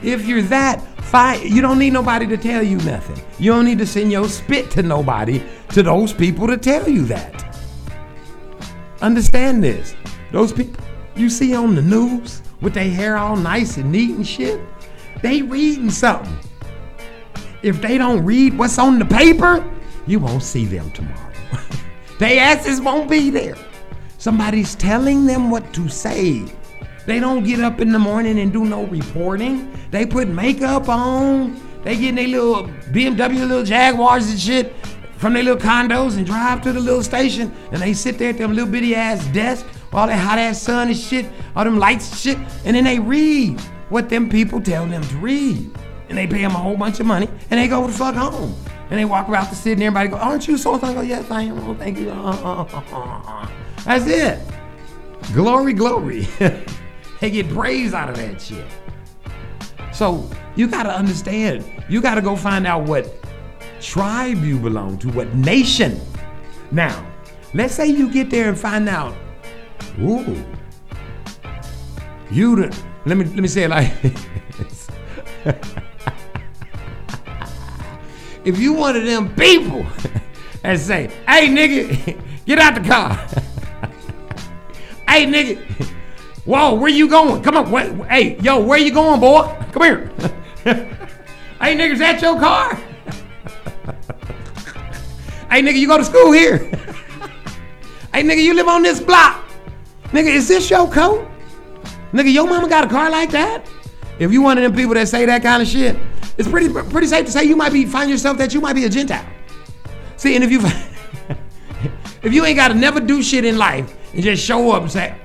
If you're that fine, you don't need nobody to tell you nothing. You don't need to send your spit to nobody, to those people to tell you that. Understand this. Those people you see on the news with their hair all nice and neat and shit, they reading something. If they don't read what's on the paper, you won't see them tomorrow. they asses won't be there. Somebody's telling them what to say. They don't get up in the morning and do no reporting. They put makeup on. They get in their little BMW, little Jaguars and shit from their little condos and drive to the little station. And they sit there at them little bitty ass desk, all that hot ass sun and shit, all them lights and shit. And then they read what them people tell them to read. And they pay them a whole bunch of money and they go the fuck home. And they walk around the city and everybody go, aren't you so and so? I go, yes, I am. Oh, thank you. That's it. Glory, glory. they get praise out of that shit. So you got to understand. You got to go find out what tribe you belong to, what nation. Now, let's say you get there and find out. Ooh, you the, let me let me say it like this. if you one of them people and say, "Hey nigga, get out the car." hey nigga, whoa, where you going? Come on, hey yo, where you going, boy? Come here. hey nigga, is that your car? hey nigga, you go to school here? hey nigga, you live on this block? Nigga, is this your coat? Nigga, your mama got a car like that? If you one of them people that say that kind of shit, it's pretty pretty safe to say you might be find yourself that you might be a Gentile. See, and if you if you ain't gotta never do shit in life and just show up and say,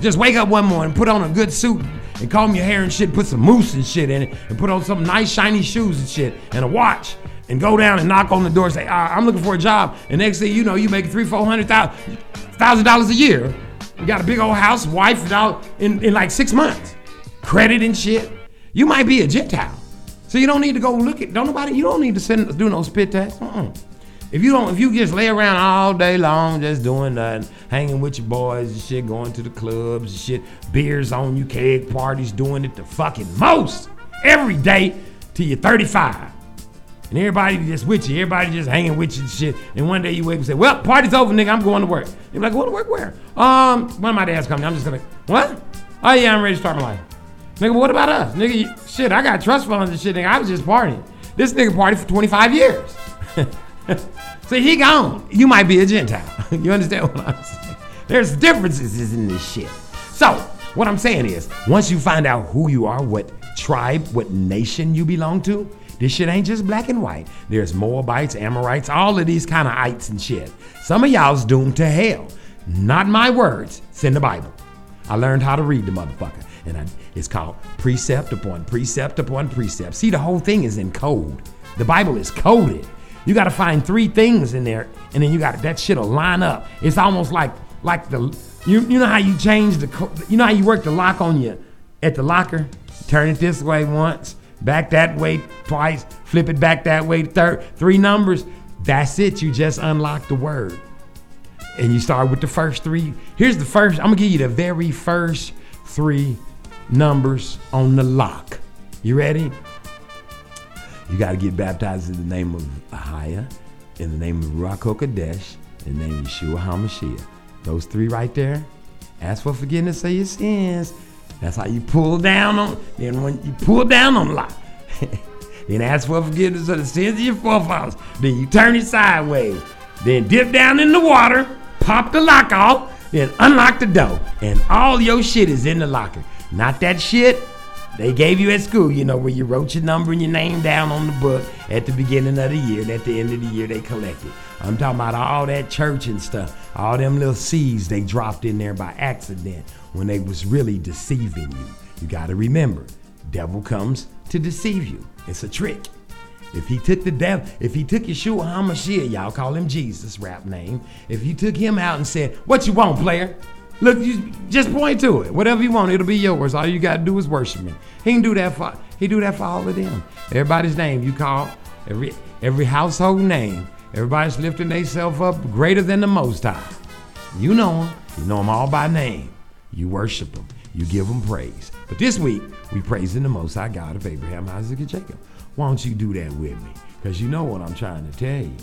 just wake up one morning, put on a good suit and comb your hair and shit, put some mousse and shit in it, and put on some nice shiny shoes and shit and a watch and go down and knock on the door and say, ah, I'm looking for a job. And next thing you know, you make three, four hundred thousand dollars a year. You got a big old house, wife out in, in like six months. Credit and shit. You might be a Gentile. So you don't need to go look at don't nobody you don't need to send do no spit test. If you don't if you just lay around all day long just doing nothing, hanging with your boys and shit, going to the clubs and shit, beers on you, keg parties, doing it the fucking most every day till you're 35. And everybody just with you, everybody just hanging with you and shit. And one day you wake up and say, Well, party's over, nigga, I'm going to work. You're like, going to work where? Um, one of my dads coming. I'm just gonna what? Oh yeah, I'm ready to start my life. Nigga, what about us? Nigga, you- shit, I got trust funds and shit, nigga. I was just partying. This nigga partied for 25 years. See, he gone. You might be a Gentile. you understand what I'm saying? There's differences in this shit. So, what I'm saying is, once you find out who you are, what tribe, what nation you belong to, this shit ain't just black and white. There's Moabites, Amorites, all of these kind of ites and shit. Some of y'all's doomed to hell. Not my words. It's in the Bible. I learned how to read the motherfucker. And I, it's called precept upon precept upon precept. See, the whole thing is in code. The Bible is coded. You got to find three things in there, and then you got that shit'll line up. It's almost like like the you you know how you change the you know how you work the lock on you at the locker. Turn it this way once, back that way twice, flip it back that way third three numbers. That's it. You just unlock the word and you start with the first three. Here's the first. I'm gonna give you the very first three numbers on the lock. You ready? You got to get baptized in the name of Ahia, in the name of Ruach in the name of Yeshua HaMashiach. Those three right there. Ask for forgiveness of your sins. That's how you pull down on. Then when you pull down on the lock, then ask for forgiveness of the sins of your forefathers. Then you turn it sideways. Then dip down in the water, pop the lock off, then unlock the door, and all your shit is in the locker. Not that shit they gave you at school, you know, where you wrote your number and your name down on the book at the beginning of the year, and at the end of the year they collected. I'm talking about all that church and stuff, all them little seeds they dropped in there by accident when they was really deceiving you. You got to remember, devil comes to deceive you. It's a trick. If he took the devil, if he took Yeshua HaMashiach, y'all call him Jesus, rap name. If you took him out and said, "What you want, player?" Look, you just point to it. Whatever you want, it'll be yours. All you gotta do is worship me. He can do that for he do that for all of them. Everybody's name you call, every every household name. Everybody's lifting themselves up greater than the Most High. You know them. You know them all by name. You worship them. You give them praise. But this week we praising the Most High God of Abraham, Isaac, and Jacob. Why don't you do that with me? Because you know what I'm trying to tell you.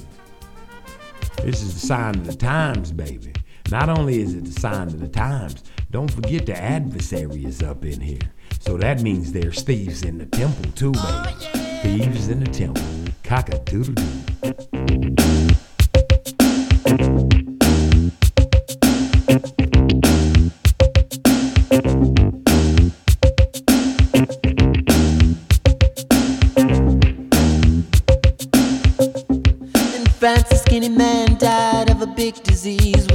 This is the sign of the times, baby. Not only is it the sign of the times, don't forget the adversary is up in here. So that means there's thieves in the temple too, baby. Oh, yeah. Thieves in the temple. Cock a doodle doo. disease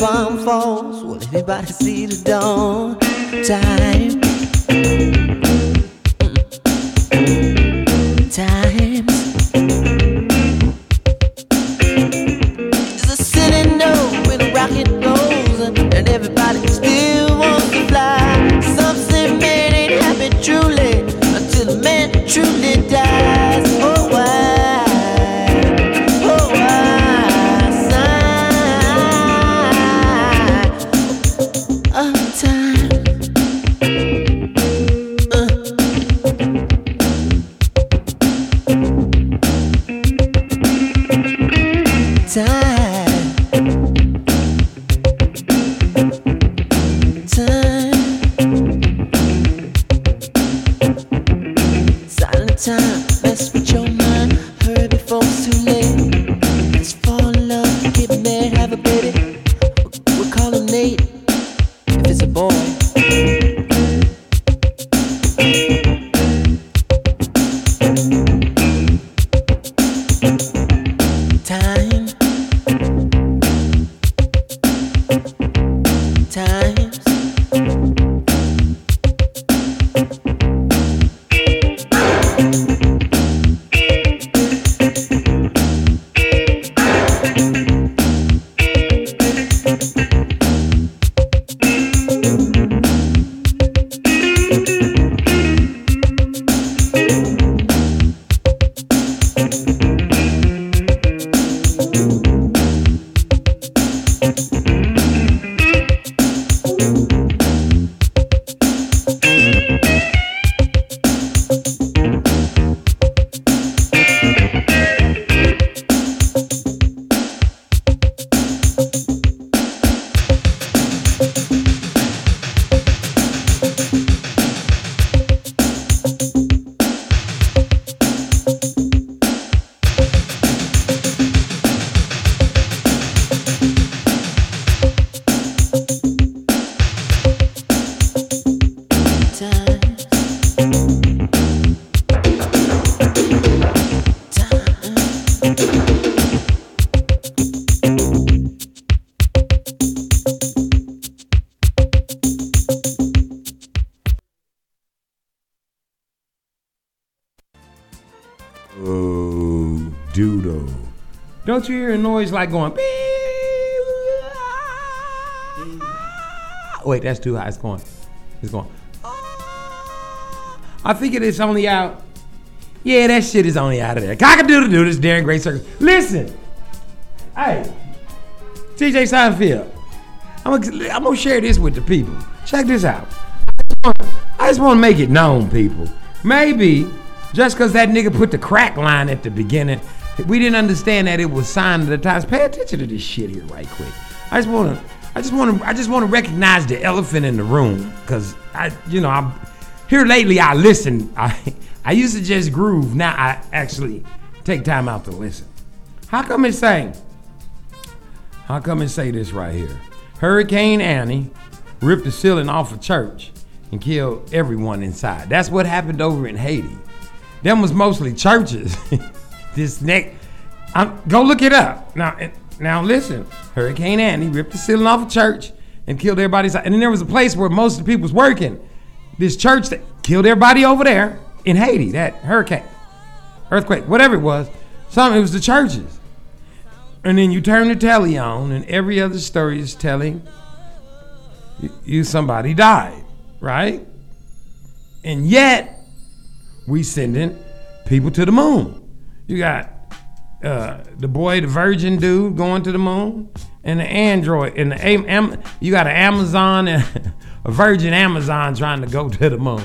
Bomb falls, will anybody see the dawn? Time. Don't you hear a noise like going? Wait, that's too high. It's going. It's going. I think it is only out. Yeah, that shit is only out of there. Cock-a-doodle doo. This is Darren Great Circus. Listen. Hey, TJ Seinfeld. I'm gonna, I'm gonna share this with the people. Check this out. I just wanna- I just want to make it known, people. Maybe Just because that nigga put the crack line at the beginning, we didn't understand that it was sign of the times. Pay attention to this shit here right quick. I just want to, I just want to, I just want to recognize the elephant in the room because I, you know, I'm here lately. I listen. I, I used to just groove. Now I actually take time out to listen. How come it's saying? How come it say this right here? Hurricane Annie ripped the ceiling off a church and killed everyone inside. That's what happened over in Haiti. Them was mostly churches. this neck, I'm, go look it up now. Now listen, Hurricane Annie ripped the ceiling off a church and killed everybody. And then there was a place where most of the people was working. This church that killed everybody over there in Haiti. That hurricane, earthquake, whatever it was. Some it was the churches. And then you turn the telly on, and every other story is telling you somebody died, right? And yet, we sending people to the moon. You got uh, the boy, the virgin dude, going to the moon, and the android, and the am, am, you got an Amazon and a virgin Amazon trying to go to the moon.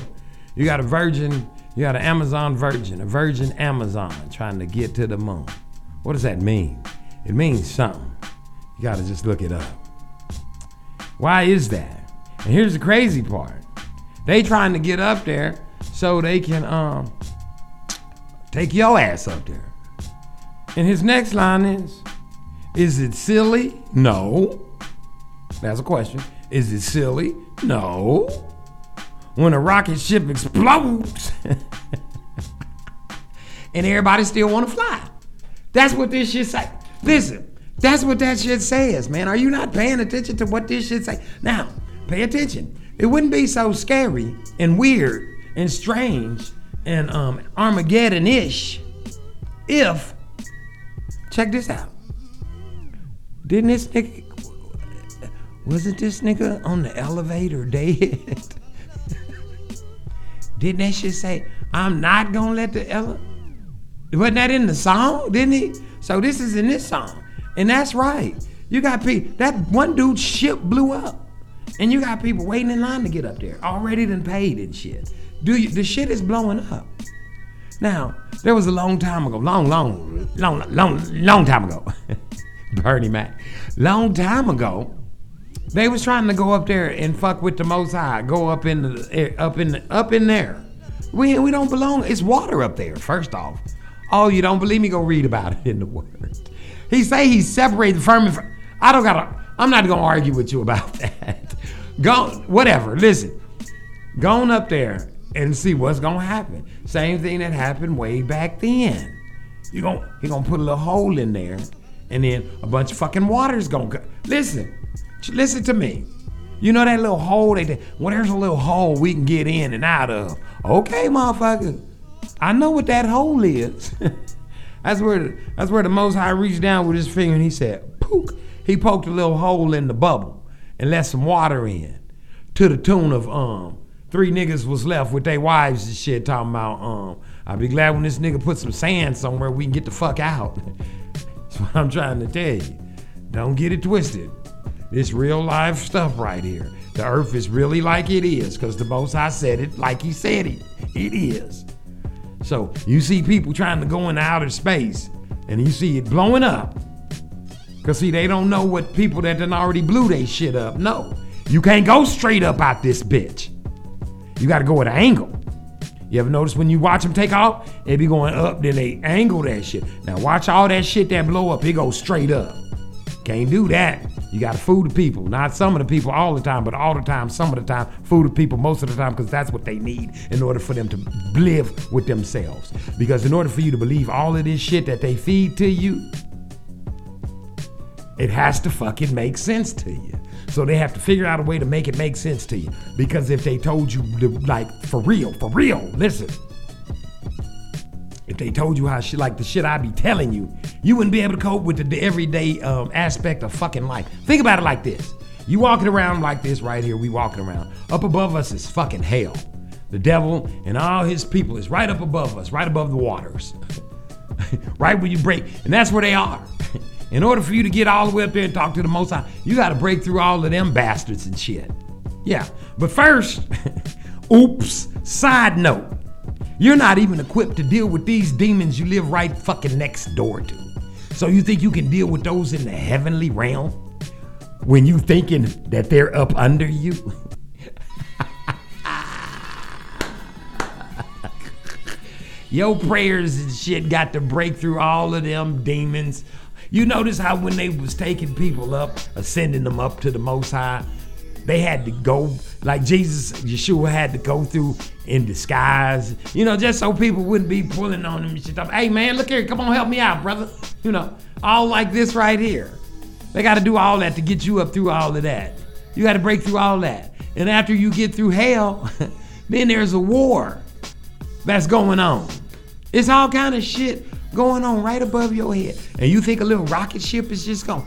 You got a virgin, you got an Amazon virgin, a virgin Amazon trying to get to the moon. What does that mean? It means something. You got to just look it up. Why is that? And here's the crazy part. They trying to get up there so they can um take your ass up there. And his next line is, is it silly? No. That's a question. Is it silly? No. When a rocket ship explodes and everybody still want to fly. That's what this shit say. Listen, that's what that shit says, man. Are you not paying attention to what this shit say? Now, pay attention. It wouldn't be so scary and weird and strange and um, Armageddon-ish if, check this out. Didn't this nigga, wasn't this nigga on the elevator dead? Didn't that shit say, I'm not gonna let the ele Wasn't that in the song? Didn't he? So this is in this song. And that's right. You got people, that one dude's ship blew up. And you got people waiting in line to get up there, already done paid and shit. Do you, the shit is blowing up. Now, there was a long time ago, long, long, long, long, long time ago. Bernie Mac. Long time ago, they was trying to go up there and fuck with the Most High. Go up in the up in up in there. We we don't belong. It's water up there. First off, oh you don't believe me? Go read about it in the Word. He say he separated the. From, I don't gotta. I'm not gonna argue with you about that. Go whatever. Listen, go on up there and see what's gonna happen. Same thing that happened way back then. You gon' he gonna put a little hole in there, and then a bunch of fucking water's gonna go. Listen, listen to me. You know that little hole they did? Well, there's a little hole we can get in and out of. Okay, motherfucker. I know what that hole is. that's where that's where the Most High reached down with his finger and he said, "Pook." He poked a little hole in the bubble and let some water in, to the tune of um three niggas was left with their wives and shit talking about um I'll be glad when this nigga put some sand somewhere we can get the fuck out. That's what I'm trying to tell you. Don't get it twisted. This real life stuff right here. The earth is really like it is, because the most I said it like he said it. It is. So you see people trying to go into outer space and you see it blowing up. Cause see, they don't know what people that done already blew they shit up know. You can't go straight up out this bitch. You gotta go at an angle. You ever notice when you watch them take off, they be going up, then they angle that shit. Now watch all that shit that blow up, it goes straight up. Can't do that. You gotta fool the people. Not some of the people all the time, but all the time, some of the time, fool the people most of the time, because that's what they need in order for them to live with themselves. Because in order for you to believe all of this shit that they feed to you, it has to fucking make sense to you. So they have to figure out a way to make it make sense to you. Because if they told you, the- like, for real, for real, listen. If they told you how shit, like the shit I be telling you, you wouldn't be able to cope with the, the everyday um, aspect of fucking life. Think about it like this. You walking around like this right here, we walking around. Up above us is fucking hell. The devil and all his people is right up above us, right above the waters. right where you break. And that's where they are. In order for you to get all the way up there and talk to the Most High, you got to break through all of them bastards and shit. Yeah. But first, oops, side note. You're not even equipped to deal with these demons you live right fucking next door to. So you think you can deal with those in the heavenly realm when you thinking that they're up under you? Your prayers and shit got to break through all of them demons. You notice how when they was taking people up, uh, ascending them up to the Most High, they had to go like Jesus, Yeshua had to go through in disguise. You know, just so people wouldn't be pulling on him and shit. Hey man, look here, come on, help me out, brother. You know, all like this right here. They got to do all that to get you up through all of that. You got to break through all that. And after you get through hell, then there's a war that's going on. It's all kind of shit going on right above your head. And you think a little rocket ship is just going,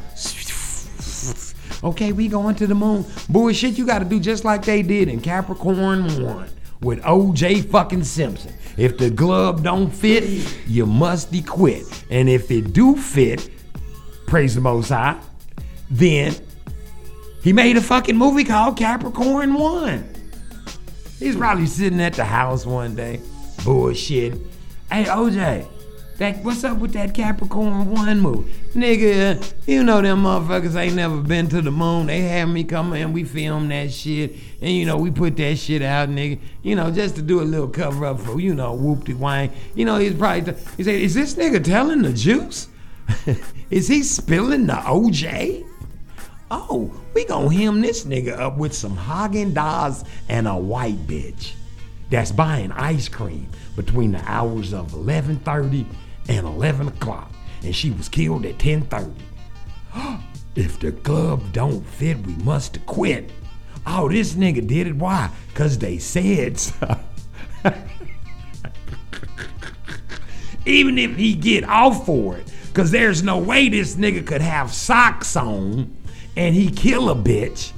okay, we going to the moon. Bullshit, you got to do just like they did in Capricorn 1 with OJ fucking Simpson. If the glove don't fit, you must quit. And if it do fit, praise the Most High, then he made a fucking movie called Capricorn 1. He's probably sitting at the house one day, bullshit. Hey, OJ, that what's up with that Capricorn 1 move, Nigga, you know them motherfuckers ain't never been to the moon. They had me come in, we filmed that shit. And you know, we put that shit out, nigga. You know, just to do a little cover up for, you know, whoop de wang. You know, he's probably, t- he said, is this nigga telling the juice? is he spilling the OJ? Oh, we gonna hem this nigga up with some Haagen Dazs and a white bitch that's buying ice cream between the hours of 11:30 and 11 o'clock, and she was killed at 10:30. if the glove don't fit, we must quit. Oh, this nigga did it. Why? Cause they said so. Even if he get off for it, cause there's no way this nigga could have socks on and he kill a bitch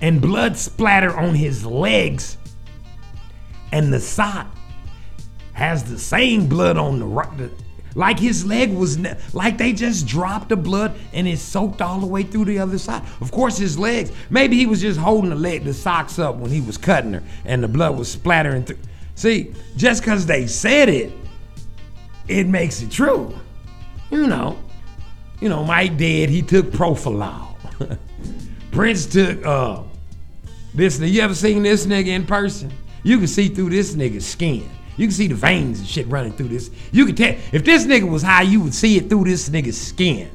and blood splatter on his legs and the sock has the same blood on the- like his leg was ne- like they just dropped the blood and it soaked all the way through the other side. Of course his legs maybe he was just holding the leg the socks up when he was cutting her and the blood was splattering through. See just because they said it it makes it true. You know you know mike dead he took propofol. Prince took uh this you ever seen this nigga in person? You can see through this nigga's skin you can see the veins and shit running through this. You can tell if this nigga was high, you would see it through this nigga's skin.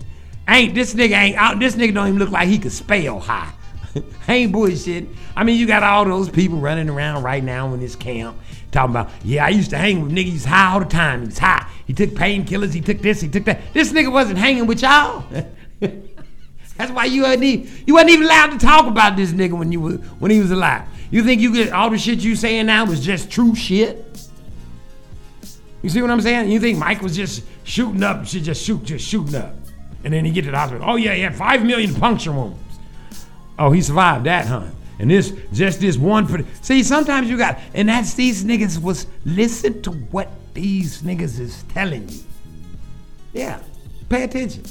Ain't this nigga ain't out? This nigga don't even look like he could spell high. ain't bullshit. I mean, you got all those people running around right now in this camp talking about, yeah, I used to hang with niggas high all the time. He's high. He took painkillers. He took this. He took that. This nigga wasn't hanging with y'all. That's why you wasn't even, you wasn't even allowed to talk about this nigga when you was when he was alive. You think you get all the shit you saying now was just true shit? You see what I'm saying? You think Mike was just shooting up, should just shoot, just shooting up. And then he get to the hospital. Oh yeah, he had five million puncture wounds. Oh, he survived that, huh? And this, just this one see, sometimes you got and that's these niggas was listen to what these niggas is telling you. Yeah. Pay attention.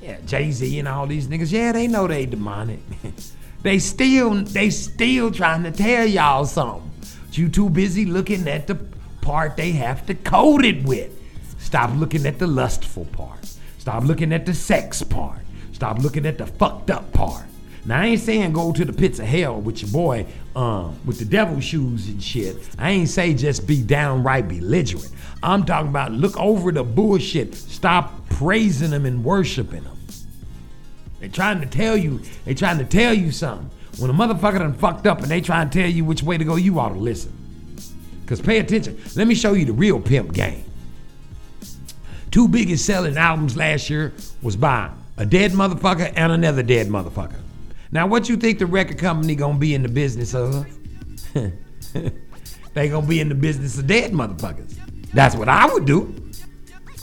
Yeah, Jay-Z and all these niggas, yeah, they know they demonic. they still they still trying to tell y'all something. But you too busy looking at the part they have to code it with. Stop looking at the lustful part. Stop looking at the sex part. Stop looking at the fucked up part. Now I ain't saying go to the pits of hell with your boy um, with the devil shoes and shit. I ain't say just be downright belligerent. I'm talking about look over the bullshit. Stop praising them and worshiping them. They trying to tell you. They trying to tell you something. When a motherfucker done fucked up and they trying to tell you which way to go, you ought to listen. Cause pay attention. Let me show you the real pimp game. Two biggest selling albums last year was by a dead motherfucker and another dead motherfucker. Now, what you think the record company gonna be in the business of? they gonna be in the business of dead motherfuckers. That's what I would do.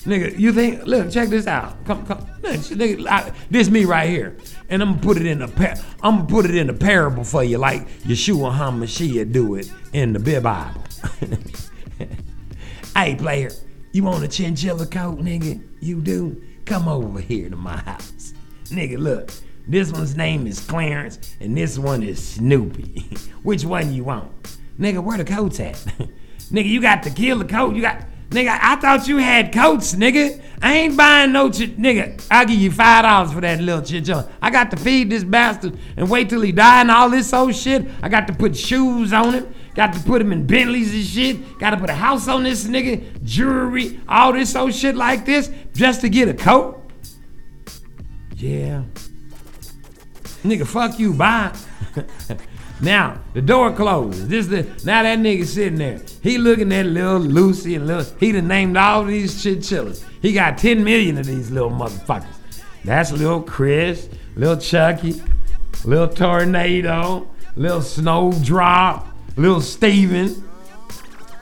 Nigga, you think? Look, check this out. Come, come. Nigga, I, this me right here, and I'm gonna put it in a par- I'm gonna put it in a parable for you, like Yeshua Hamashiach do it in the Bible. hey, player, you want a chinchilla coat, nigga? You do? Come over here to my house, nigga. Look, this one's name is Clarence, and this one is Snoopy. Which one you want, nigga? Where the coats at? Nigga, you got to kill the coat. You got nigga. I thought you had coats, nigga. I ain't buying no shit, nigga. I'll give you five dollars for that little chinchilla. I got to feed this bastard and wait till he die and all this old shit. I got to put shoes on him. Got to put him in Bentleys and shit. Got to put a house on this nigga, jewelry, all this old shit like this, just to get a coat. Yeah. Nigga, fuck you, bye. now, the door closes. This the now that nigga sitting there. He looking at little Lucy and little he done named all these chinchillas. He got 10 million of these little motherfuckers. That's little Chris, little Chucky, little Tornado, little Snowdrop, little Steven,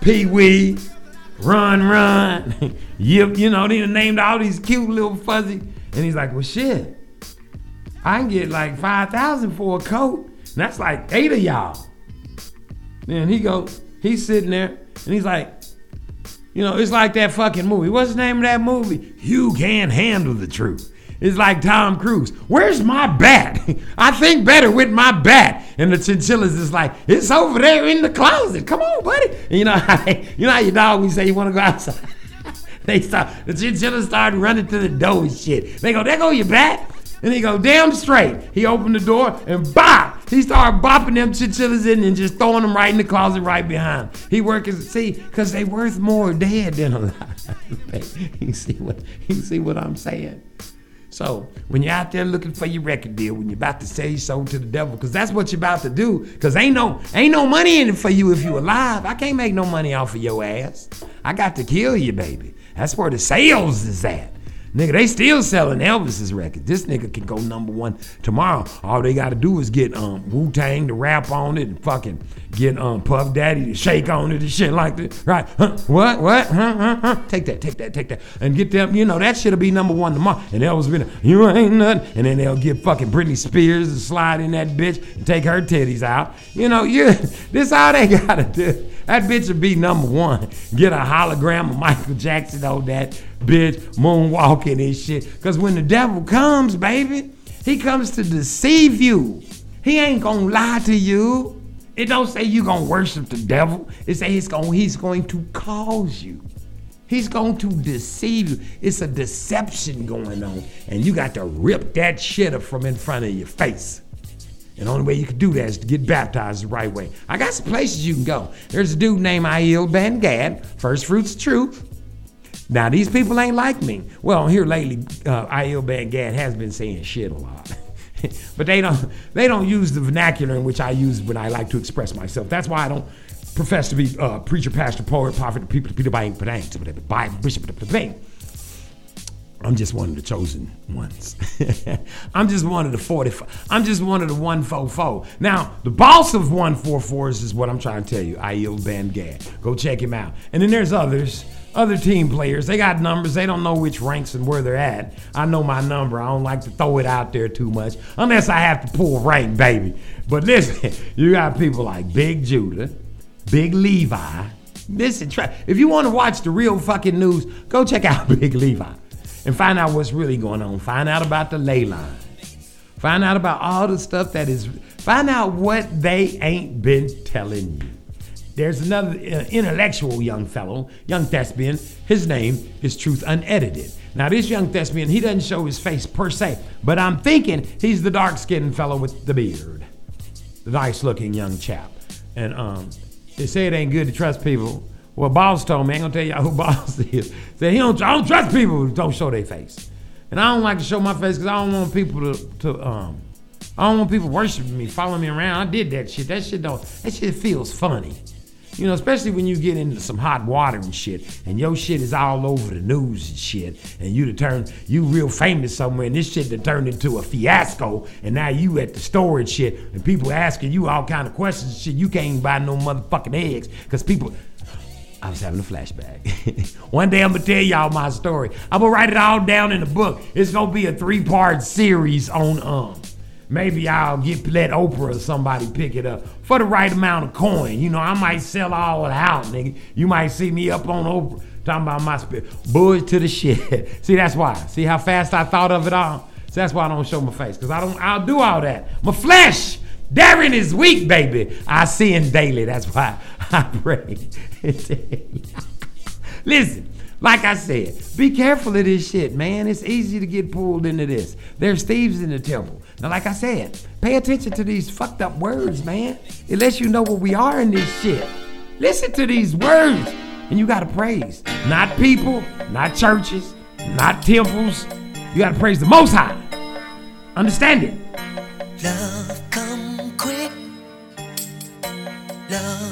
Pee Wee, Run Run. yep, you know, they named all these cute little fuzzy. And he's like, well shit. I can get like 5,000 for a coat. And that's like eight of y'all. Then he goes, he's sitting there and he's like, you know, it's like that fucking movie. What's the name of that movie? You can't handle the truth. It's like Tom Cruise. Where's my bat? I think better with my bat. And the chinchillas is like, it's over there in the closet. Come on, buddy. And you know how you know how your dog we say you want to go outside. they start the chinchillas start running to the door and shit. They go, there go your bat. And he go damn straight. He opened the door and bop! He started bopping them chinchillas in and just throwing them right in the closet right behind. He working, see, because they worth more dead than alive. you see what you see what I'm saying? So when you're out there looking for your record deal, when you're about to sell your soul to the devil, because that's what you're about to do, because ain't no ain't no money in it for you if you're alive. I can't make no money off of your ass. I got to kill you, baby. That's where the sales is at. Nigga, they still selling Elvis's record. This nigga can go number one tomorrow. All they gotta do is get um Wu Tang to rap on it and fucking get um Puff Daddy to shake on it and shit like that. Right? Huh? What? What? Huh? Huh? Huh? Take that, take that, take that. And get them, you know, that shit'll be number one tomorrow. And Elvis will be like, you ain't nothing. And then they'll get fucking Britney Spears to slide in that bitch and take her titties out. You know, you this all they gotta do. That bitch will be number one. Get a hologram of Michael Jackson on that bitch moonwalking and shit. Cause when the devil comes, baby, he comes to deceive you. He ain't gonna lie to you. It don't say you gonna worship the devil. It say he's gonna—he's going to cause you. He's going to deceive you. It's a deception going on. And you got to rip that shit up from in front of your face. And the only way you can do that is to get baptized the right way. I got some places you can go. There's a dude named Aiel Ben Gad, First Fruits Truth. Now, these people ain't like me. Well, here lately, uh, Aiel Ben has been saying shit a lot. but they don't they don't use the vernacular in which I use when I like to express myself. That's why I don't profess to be uh, preacher, pastor, poet, prophet, people, Peter, Bible, Bible, bishop, I'm just one of the chosen ones. I'm just one of the 45. I'm just one of the 144. Now, the boss of 144s is what I'm trying to tell you. Aiel Ben Gad. Go check him out. And then there's others, other team players. They got numbers. They don't know which ranks and where they're at. I know my number. I don't like to throw it out there too much unless I have to pull rank, baby. But listen, you got people like Big Judah, Big Levi. Listen, try, if you want to watch the real fucking news, go check out Big Levi and find out what's really going on. Find out about the ley line. Find out about all the stuff that is. Find out what they ain't been telling you. There's another uh, intellectual young fellow, young thespian. His name is Truth Unedited. Now, this young thespian, he doesn't show his face per se, but I'm thinking he's the dark skinned fellow with the beard, the nice looking young chap. And um, they say it ain't good to trust people well, boss told me, I ain't gonna tell y'all who boss is. Said he don't, I don't trust people who don't show their face. And I don't like to show my face because I don't want people to, to um, I don't want people worshiping me, following me around. I did that shit. That shit don't, that shit feels funny. You know, especially when you get into some hot water and shit, and your shit is all over the news and shit, and you to turn you real famous somewhere, and this shit that turned into a fiasco, and now you at the store and shit, and people asking you all kind of questions and shit. You can't buy no motherfucking eggs, because people I was having a flashback. One day I'm gonna tell y'all my story. I'm gonna write it all down in a book. It's gonna be a three-part series on um. Maybe I'll get let Oprah or somebody pick it up for the right amount of coin. You know, I might sell all it out, nigga. You might see me up on Oprah talking about my spirit. Boys to the shit. See, that's why. See how fast I thought of it all. So that's why I don't show my face, cause I don't. I'll do all that. My flesh Darren is weak, baby. I see him daily. That's why I pray. Listen, like I said, be careful of this shit, man. It's easy to get pulled into this. There's thieves in the temple. Now, like I said, pay attention to these fucked up words, man. It lets you know what we are in this shit. Listen to these words, and you gotta praise. Not people, not churches, not temples. You gotta praise the Most High. Understand it? Love come quick. Love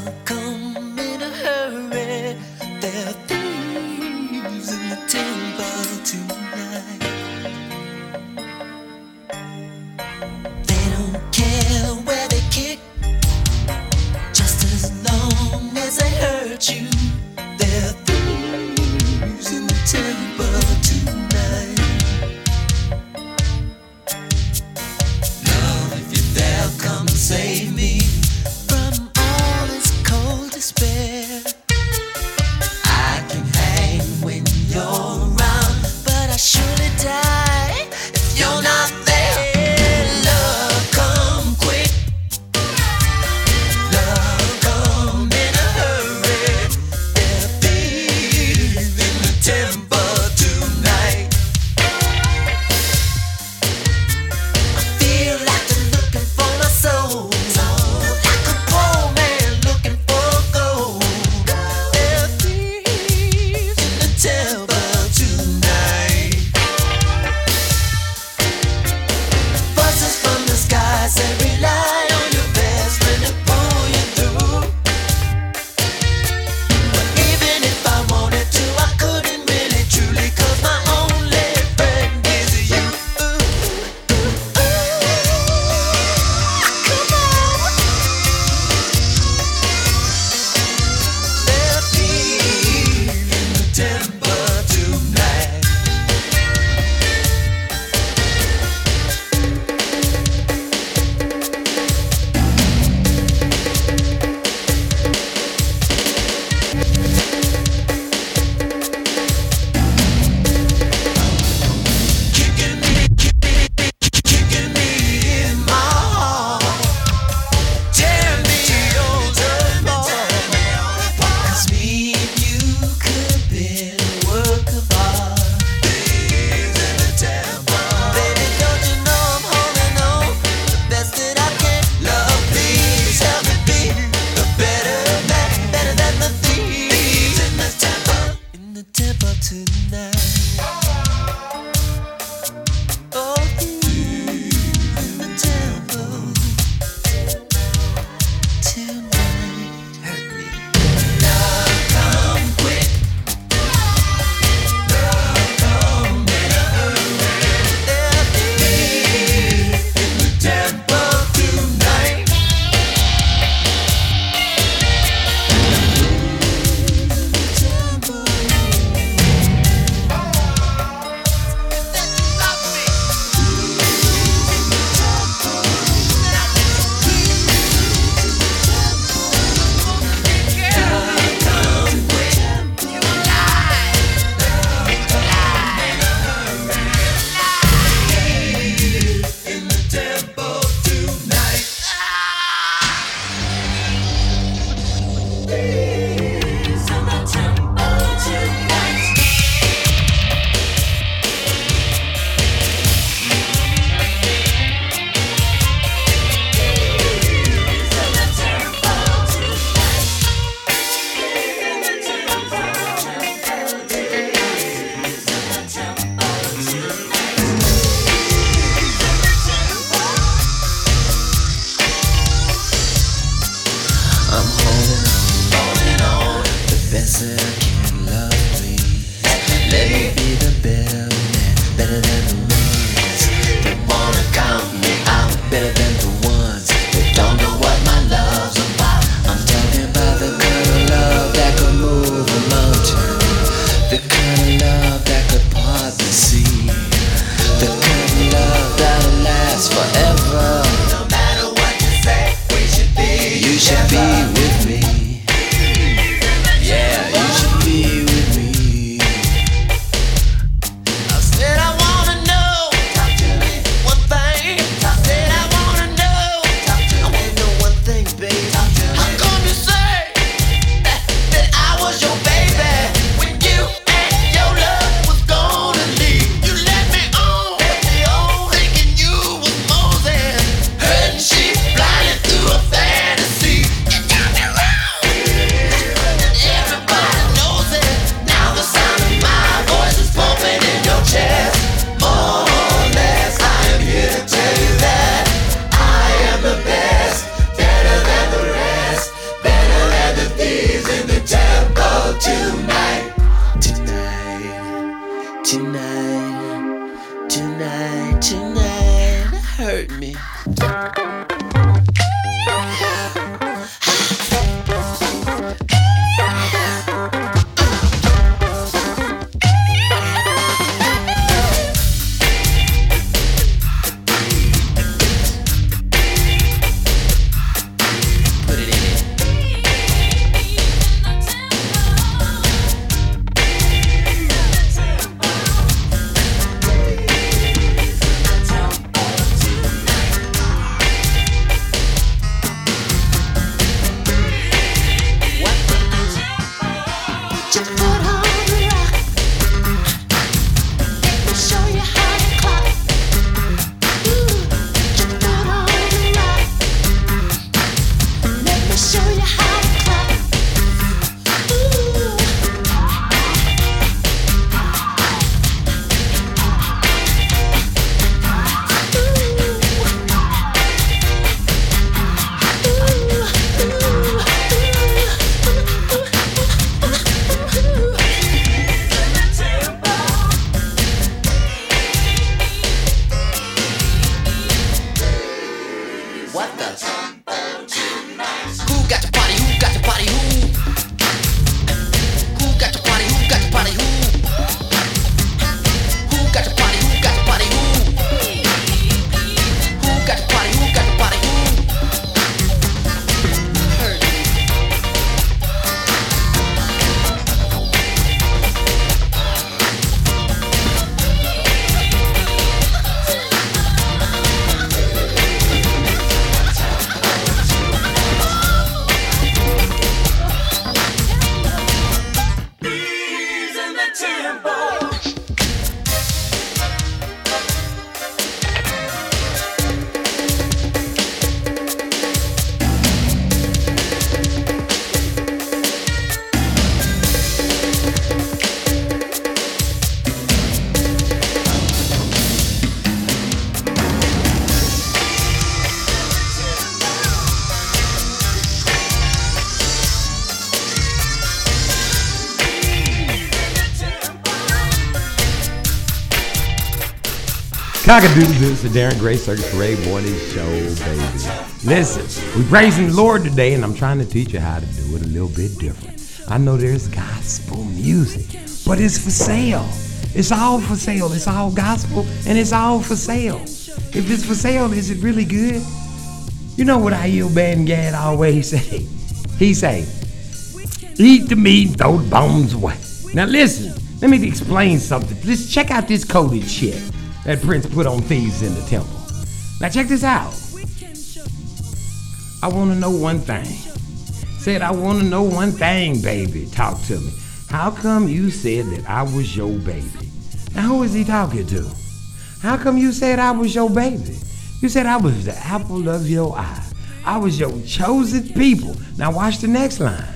you. Cockadoodle Doo, it's the Darren Gray Circus Parade Morning Show, baby. Listen, we're praising the Lord today, and I'm trying to teach you how to do it a little bit different. I know there's gospel music, but it's for sale. It's all for sale. It's all gospel, and it's all for sale. If it's for sale, is it really good? You know what I hear Ben Gad always say? He say, eat the meat throw the bones away. Now listen, let me explain something. Let's check out this coded shit that Prince put on thieves in the temple. Now check this out. I want to know one thing. Said I want to know one thing, baby. Talk to me. How come you said that I was your baby? Now who is he talking to? How come you said I was your baby? You said I was the apple of your eye. I was your chosen people. Now watch the next line.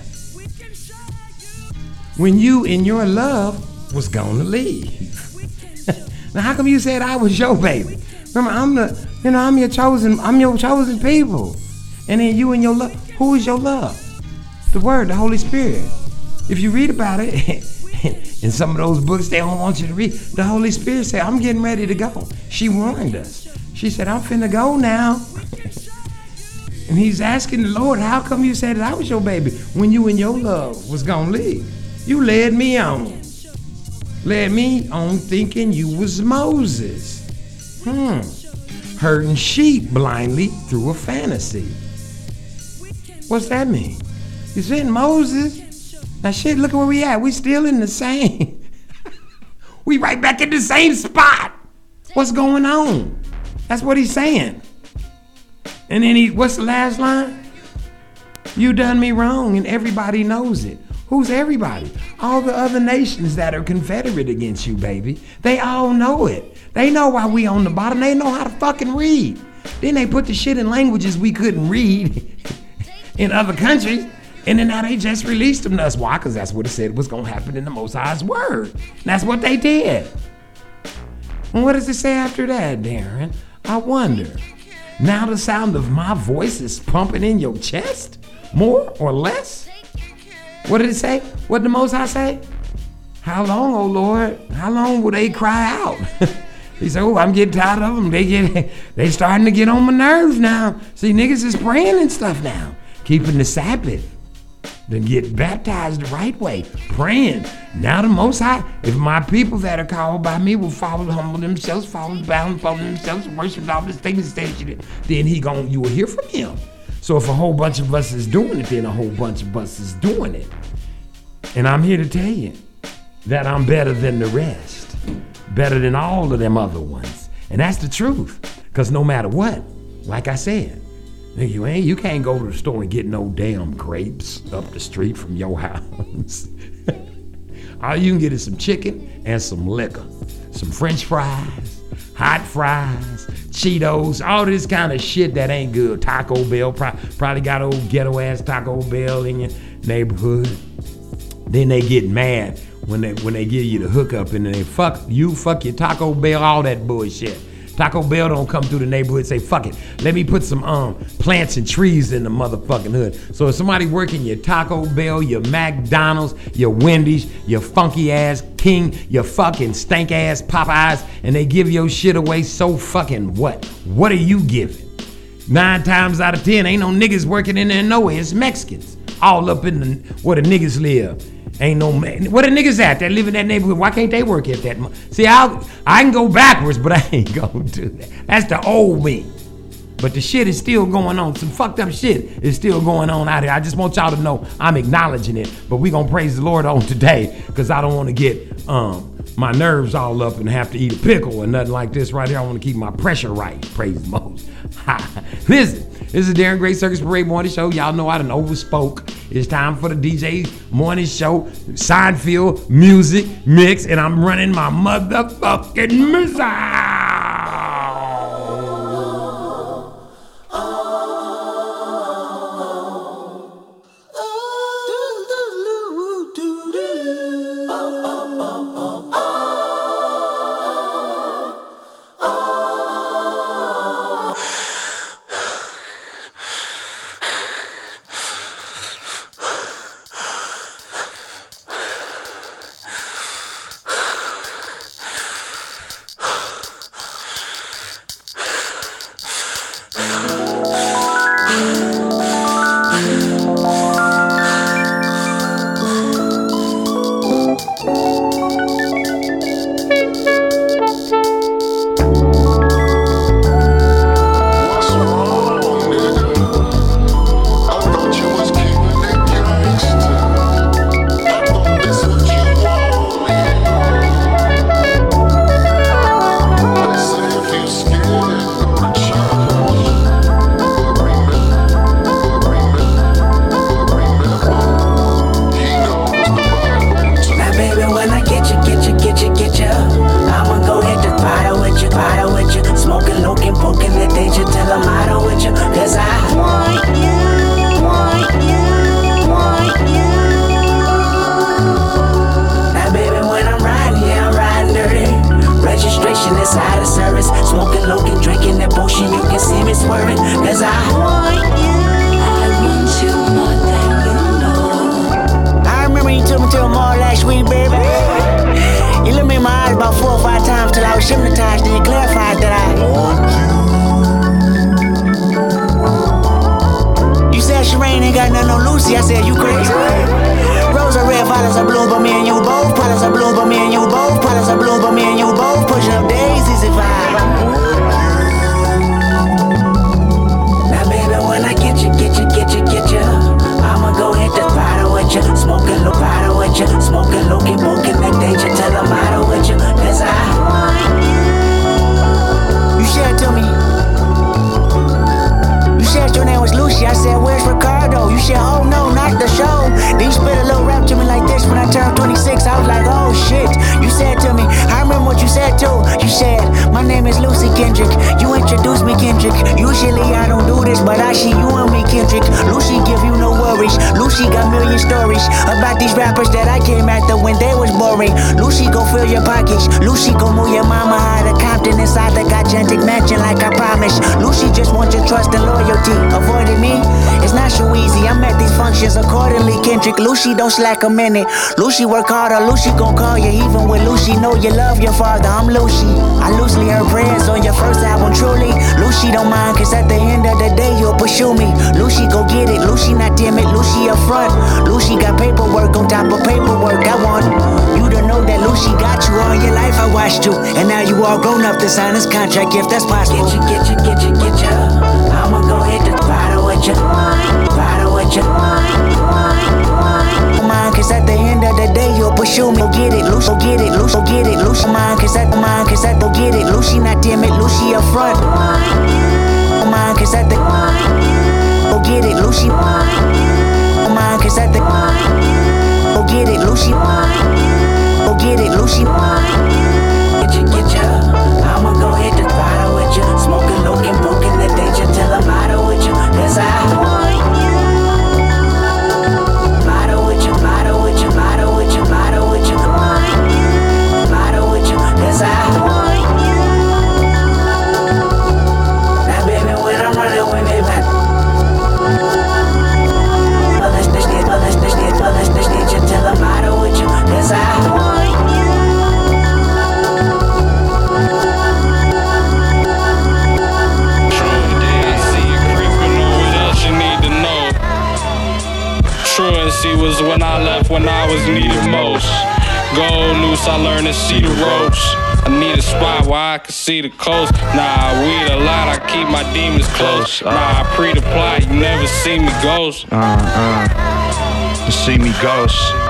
When you in your love was gonna leave. Now how come you said I was your baby? Remember, I'm the, you know, I'm your chosen, I'm your chosen people. And then you and your love, who is your love? The word, the Holy Spirit. If you read about it in some of those books they don't want you to read, the Holy Spirit said, I'm getting ready to go. She warned us. She said, I'm finna go now. and he's asking the Lord, how come you said that I was your baby when you and your love was gonna leave? You led me on. Led me on thinking you was Moses. Hmm. Herding sheep blindly through a fantasy. What's that mean? You said Moses? Now shit, look at where we at. We still in the same. we right back in the same spot. What's going on? That's what he's saying. And then he, what's the last line? You done me wrong, and everybody knows it. Who's everybody? All the other nations that are confederate against you, baby. They all know it. They know why we on the bottom. They know how to fucking read. Then they put the shit in languages we couldn't read in other countries. And then now they just released them to us. Why? Because that's what it said was going to happen in the Most High's word. And that's what they did. And what does it say after that, Darren? I wonder. Now the sound of my voice is pumping in your chest? More or less? What did it say? What did the Most High say? How long, O Lord? How long will they cry out? He said, "Oh, I'm getting tired of them. They get, they starting to get on my nerves now. See, niggas is praying and stuff now, keeping the Sabbath, then get baptized the right way, praying. Now the Most High, if my people that are called by me will follow, humble themselves, follow bound, follow themselves, worship all the things then he gon' you will hear from him. So if a whole bunch of us is doing it, then a whole bunch of us is doing it. And I'm here to tell you that I'm better than the rest, better than all of them other ones. And that's the truth. Because no matter what, like I said, you ain't you can't go to the store and get no damn grapes up the street from your house. all you can get is some chicken and some liquor, some French fries, hot fries, Cheetos, all this kind of shit that ain't good. Taco Bell pro- probably got old ghetto ass Taco Bell in your neighborhood. Then they get mad when they when they give you the hookup and they fuck you, fuck your Taco Bell, all that bullshit. Taco Bell don't come through the neighborhood say, fuck it, let me put some um plants and trees in the motherfucking hood. So if somebody working your Taco Bell, your McDonald's, your Wendy's, your funky ass King, your fucking stank ass Popeyes, and they give your shit away, so fucking what? What are you giving? Nine times out of ten, ain't no niggas working in there nowhere. It's Mexicans. All up in the where the niggas live. Ain't no man. Where the niggas at that live in that neighborhood? Why can't they work at that? See, I I can go backwards, but I ain't gonna do that. That's the old me. But the shit is still going on. Some fucked up shit is still going on out here. I just want y'all to know I'm acknowledging it. But we gonna praise the Lord on today, because I don't want to get um my nerves all up and have to eat a pickle or nothing like this right here. I want to keep my pressure right. Praise the most. Listen, this is Darren Gray Circus Parade Morning Show. Y'all know I done overspoke. It's time for the DJ Morning Show, Seinfeld Music Mix, and I'm running my motherfucking missile. Smoking low bottle with you. Smoking low, keep poking that danger till I'm out with you. Cause I want you. You said to me. You said your name was Lucy. I said, Where's Ricardo? You said, Oh no, not the show. Then you spit a little rap to me like this when I turned 26. I was like, Oh shit. You said to me, I remember what you said too. You said, My name is Lucy Kendrick. You introduced me, Kendrick. Usually I don't do this, but I about these rappers that I came after when they was boring. Lucy go fill your pockets. Lucy go move your mama out of Compton inside the gigantic mansion like I promised. Lucy just wants your trust and loyalty. Avoiding me, it's not so easy. I'm at these functions accordingly. Kendrick, Lucy, don't slack a minute. Lucy, work harder. Lucy gon' call you even when Lucy know you love your father. I'm Lucy. I loosely heard prayers on your first album, truly. Lucy don't mind, cause at the end of the day, you'll pursue me. Lucy, go get it. Lucy, not timid. Lucy, up front. Lucy got paperwork on top of paperwork. I want you to know that Lucy got you all your life. I watched you, and now you all grown up to sign this contract if that's possible. Get you, get you, get you, get you. I'ma go hit the bottle with you. Bottle with you. Mind, cause at the end of the day, you'll pursue me. Go get it, Lucy, go get it, Lucy, go get it, Lucy. Mind, cause at the mind, cause at the get it, Lucy, not timid, Lucy up front. Mind, cause at the go get it, Lucy. Mind, cause at the get it, Lucy. Go get it, Lucy. Get you, get you. I'ma go hit the bottle with you. Smoking, looking, poking the danger till I'm out with you. Cause I want you. Was when I left when I was needed most. Go loose, I learned to see the ropes. I need a spot where I can see the coast. Nah, I weed a lot, I keep my demons close. Nah, I pre the plot, you never see me ghost. Uh, uh, you see me ghost.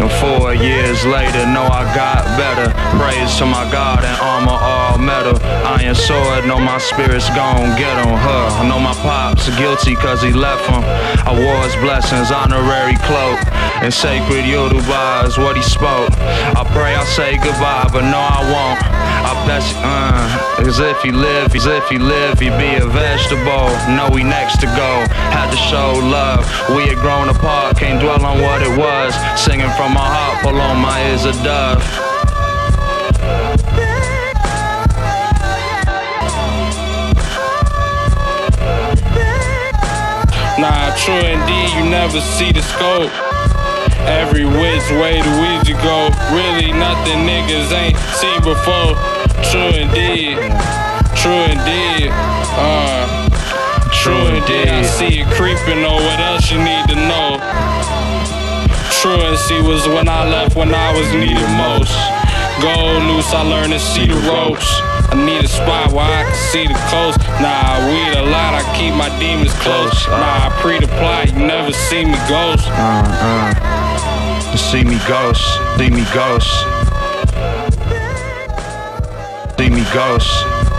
And four years later, know I got better. Praise to my God and armor all metal. Iron sword, know my spirit's gon' get on her. I know my pops guilty cause he left him. I wore his blessings, honorary cloak. And sacred Yoruba is what he spoke. I pray I say goodbye, but no, I won't. You, uh, as if he live, as if he live, he be a vegetable. No, we next to go, had to show love. We had grown apart, can't dwell on what it was. Singing from my heart, pull on my ears a dove. Nah, true indeed, you never see the scope. Every which way the you go. Really nothing niggas ain't seen before. True indeed. True indeed. Uh True indeed. I see it creeping on what else you need to know. Truancy was when I left when I was needed most. Go loose, I learned to see the ropes. I need a spot where I can see the coast. Nah, I weed a lot, I keep my demons close. Nah, I pre the plot, you never see me ghost. Uh, uh. See me ghost, see me ghost. Ghost. Uh.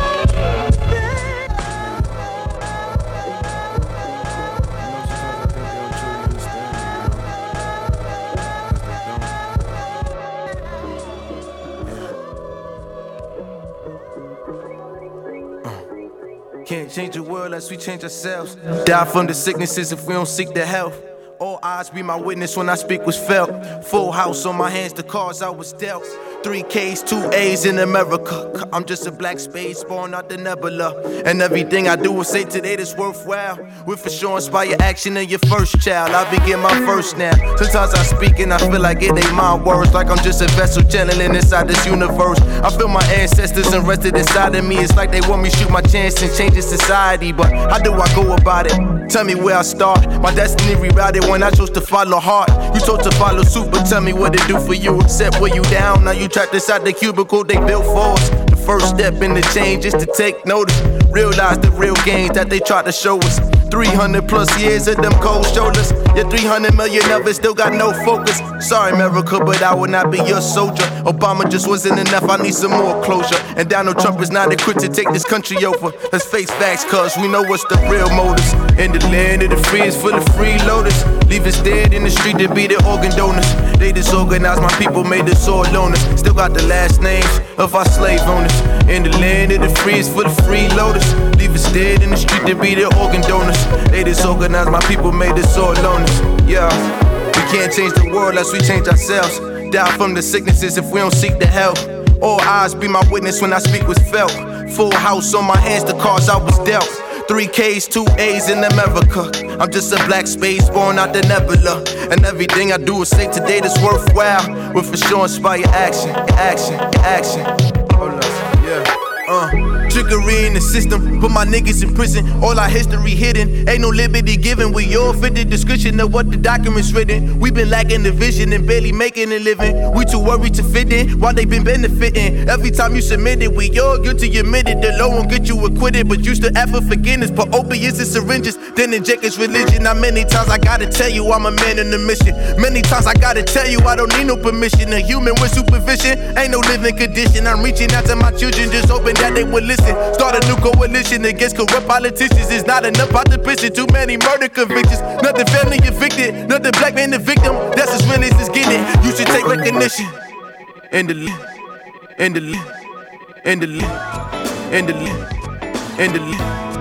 Can't change the world unless we change ourselves. Die from the sicknesses if we don't seek the health. All eyes be my witness when I speak was felt. Full house on my hands, the cards I was dealt. Three K's, two A's in America. I'm just a black space born out the nebula. And everything I do will say today that's worthwhile. Will for sure inspire action in your first child. I begin my first now. Sometimes I speak and I feel like it ain't my words. Like I'm just a vessel channeling inside this universe. I feel my ancestors arrested inside of me. It's like they want me shoot my chance and change the society. But how do I go about it? Tell me where I start. My destiny rerouted when I chose to follow heart. You chose to follow suit, but tell me what it do for you. Except where you down. Now you trapped inside the cubicle they built for us. The first step in the change is to take notice. Realize the real gains that they try to show us. 300 plus years of them cold shoulders. Yeah, 300 million of it still got no focus. Sorry, America, but I will not be your soldier. Obama just wasn't enough, I need some more closure. And Donald Trump is not equipped to take this country over. Let's face facts, cuz we know what's the real motives. In the land of the free is full of freeloaders. Leave us dead in the street to be the organ donors. They disorganized my people, made us all loners. Still got the last names of our slave owners. In the land of the free is full of freeloaders. Us dead in the street to be the organ donors. They disorganized my people, made us all loners. Yeah, we can't change the world unless we change ourselves. Die from the sicknesses if we don't seek the help. All eyes be my witness when I speak was felt. Full house on my hands, the cards I was dealt. Three K's, two A's in America. I'm just a black space born out the nebula. And everything I do is say today that's worthwhile. Will for sure inspire action, action, action. Hold up, yeah. Uh, trickery in the system, put my niggas in prison. All our history hidden, ain't no liberty given. We all fit the description of what the documents written. We been lacking the vision and barely making a living. We too worried to fit in while they been benefiting. Every time you submit it, we all guilty admitted. The law won't get you acquitted, but you still ask for forgiveness. Put opiates and syringes, then inject his religion. Now many times I gotta tell you I'm a man in the mission. Many times I gotta tell you I don't need no permission. A human with supervision ain't no living condition. I'm reaching out to my children, just hoping that they will listen. Start a new coalition against corrupt politicians. It's not enough prison. Too many murder convictions. Nothing family evicted. Nothing black man the victim. That's as real as it's getting. You should take recognition. In the lead. in the lead. in the lead. in the lead. in the Those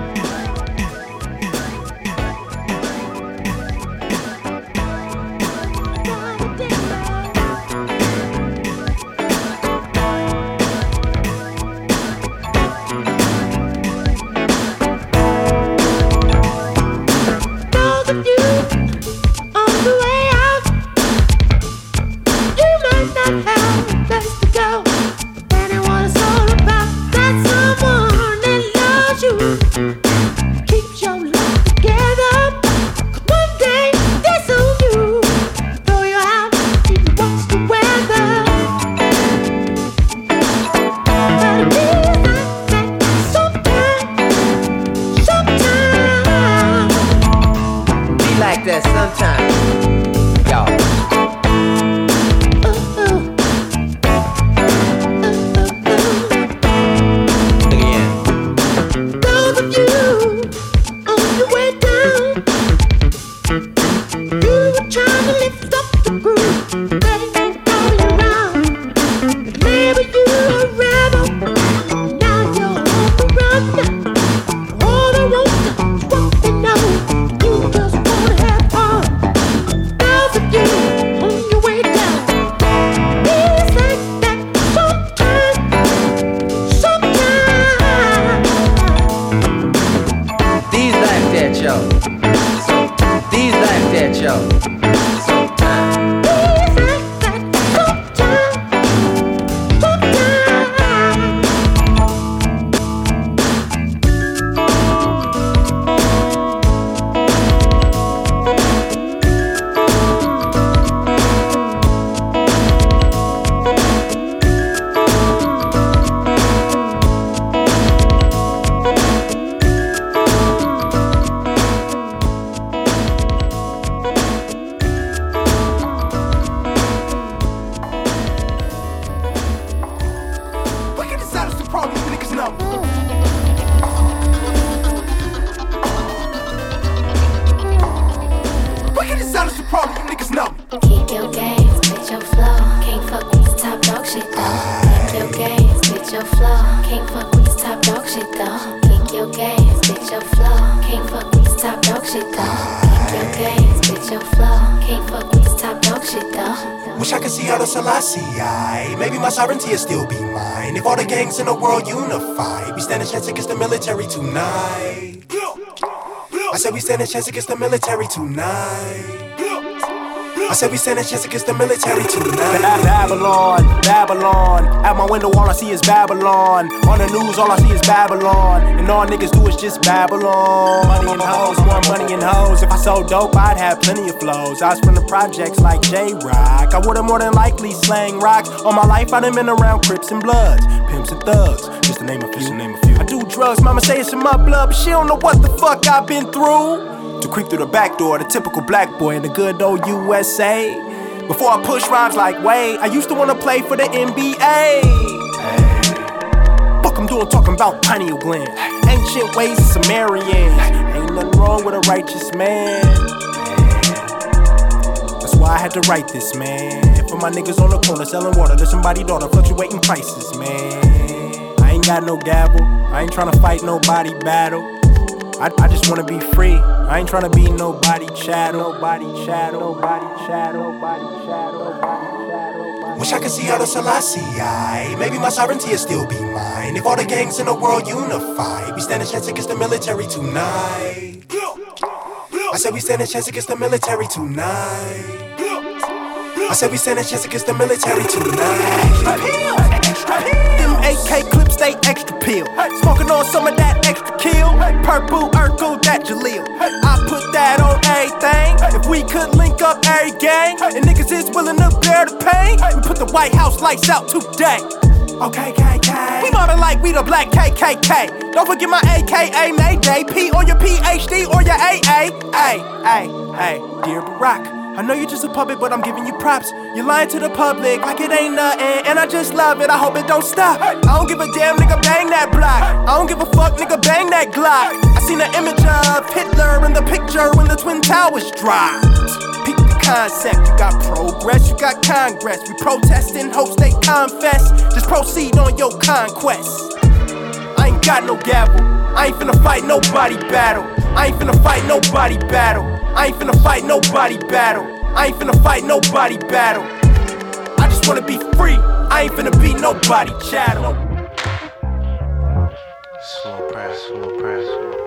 lift up chance against the military tonight. I said we stand a chance against the military tonight. Babylon, Babylon. At my window, all I see is Babylon. On the news, all I see is Babylon. And all niggas do is just Babylon. Money and hoes, more money and hoes. If I sold dope, I'd have plenty of flows. I was from the projects like Jay Rock. I would've more than likely slang rocks. All my life, I done been around Crips and Bloods, Pimps and Thugs. Just to name a few. Just to name a few. I do drugs, mama say it's in my blood, but she don't know what the fuck I've been through. To creep through the back door, the typical black boy in the good old USA. Before I push rhymes like Wade, I used to wanna play for the NBA. Fuck I'm doing talking about pineal gland. Ancient ways of. Ain't nothing wrong with a righteous man. That's why I had to write this, man. For my niggas on the corner selling water to somebody daughter, fluctuating prices, man. I ain't got no gavel. I ain't tryna fight nobody battle. I, I just wanna be free. I ain't tryna be nobody chattel. Nobody chattel. Nobody chattel. Nobody chattel. Nobody chattel. Wish I could see out of Selassie. I. Maybe my sovereignty will still be mine. If all the gangs in the world unify, we stand a chance against the military tonight. I said we stand a chance against the military tonight. I said we stand a chance against the military tonight. AK clips stay extra peel. Smoking on some of that extra kill. Purple Urkel, that Jaleel. I put that on everything. If we could link up every gang, and niggas is willing to bear the pain, we put the White House lights out today. Okay, KK. We mobbing like we the black KKK. Don't forget my AKA Mayday. P or your PhD or your AA. Hey, hey, hey, dear Barack. I know you're just a puppet, but I'm giving you props. You're lying to the public like it ain't nothing, and I just love it. I hope it don't stop. I don't give a damn, nigga, bang that block. I don't give a fuck, nigga, bang that Glock. I seen the image of Hitler in the picture when the Twin Towers dropped. Peep the concept, you got progress, you got Congress. We protest in hopes they confess. Just proceed on your conquest. I ain't got no gavel. I ain't finna fight nobody battle. I ain't finna fight nobody battle. I ain't finna fight nobody battle. I ain't finna fight nobody battle. I just wanna be free. I ain't finna be nobody chattel. Slow press, slow press, slow press.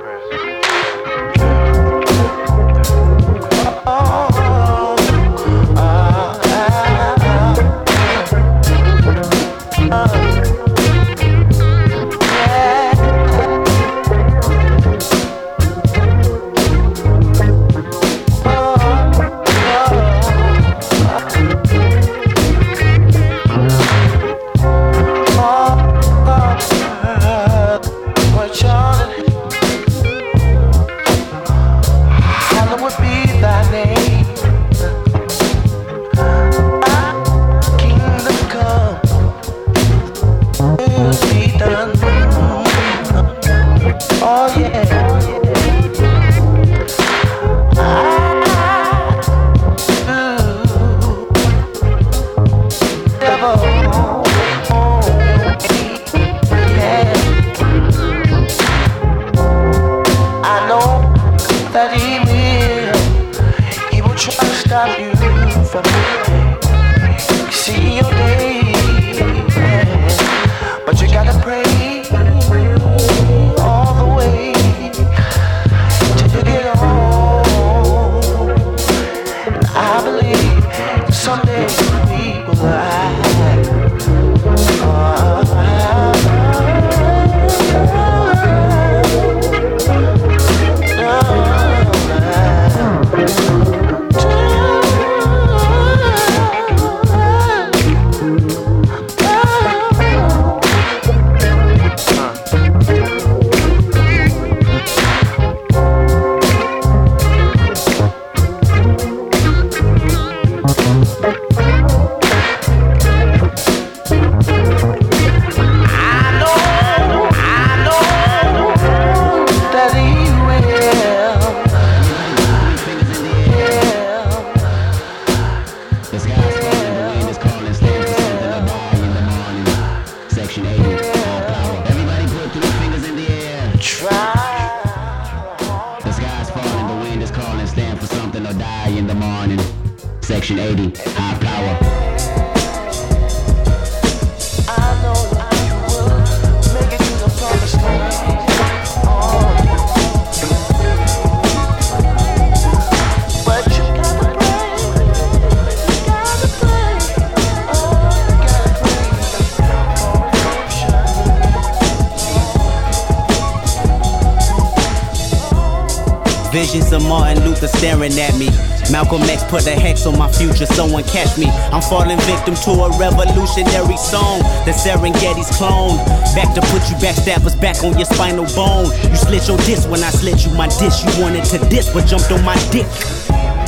Put a hex on my future, someone catch me. I'm falling victim to a revolutionary song. The Serengeti's clone. Back to put you backstabbers back on your spinal bone. You slit your disc when I slit you my dish. You wanted to diss, but jumped on my dick.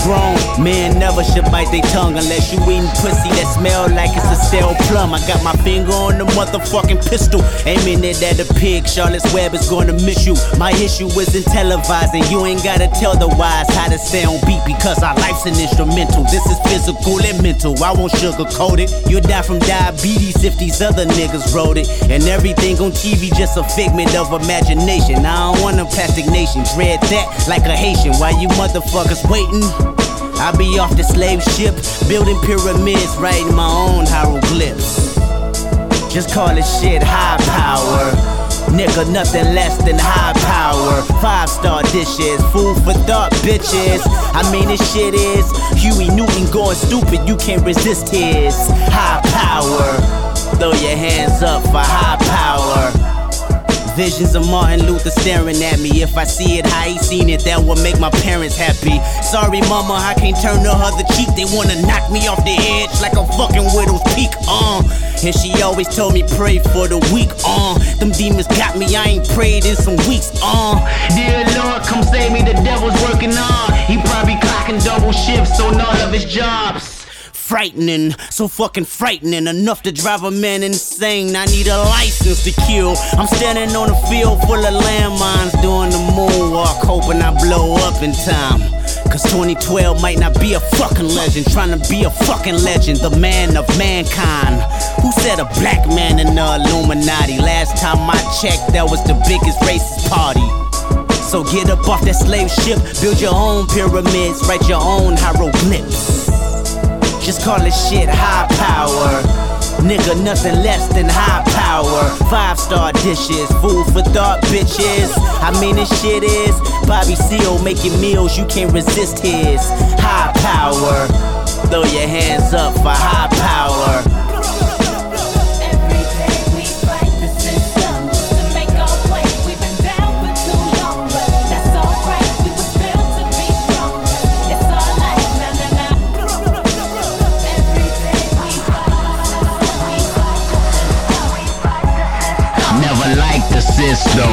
Grown men never should bite their tongue unless you eating pussy that smell like it's a stale plum. I got my finger on the motherfucking pistol, aiming it at a pig. Charlotte's Web is gonna miss you. My issue isn't televising. You ain't gotta tell the wise how to stay on beat because our life's an instrumental. This is physical and mental. I won't sugarcoat it. You'll die from diabetes if these other niggas wrote it. And everything on TV just a figment of imagination. I don't want a plastic nation. Dread that like a Haitian. While you motherfuckers waiting. I be off the slave ship, building pyramids, writing my own hieroglyphs. Just call it shit high power. Nigga, nothing less than high power. Five star dishes, food for thought, bitches. I mean, this shit is Huey Newton going stupid, you can't resist his high power. Throw your hands up for high power. Visions of Martin Luther staring at me. If I see it how he seen it, that will make my parents happy. Sorry, mama, I can't turn the other cheek. They wanna knock me off the edge like a fucking widow's peak. Uh. And she always told me pray for the weak. Uh. Them demons got me. I ain't prayed in some weeks. Uh. Dear Lord, come save me. The devil's working on. He probably clocking double shifts on all of his jobs frightening, so fucking frightening, enough to drive a man insane. I need a license to kill. I'm standing on a field full of landmines, doing the moonwalk, hoping I blow up in time. Cause 2012 might not be a fucking legend, trying to be a fucking legend, the man of mankind. Who said a black man in the Illuminati? Last time I checked, that was the biggest racist party. So get up off that slave ship, build your own pyramids, write your own hieroglyphs. Just call this shit high power. Nigga, nothing less than high power. Five star dishes, food for thought, bitches. I mean, this shit is Bobby Seale making meals, you can't resist his high power. Throw your hands up for high power. System.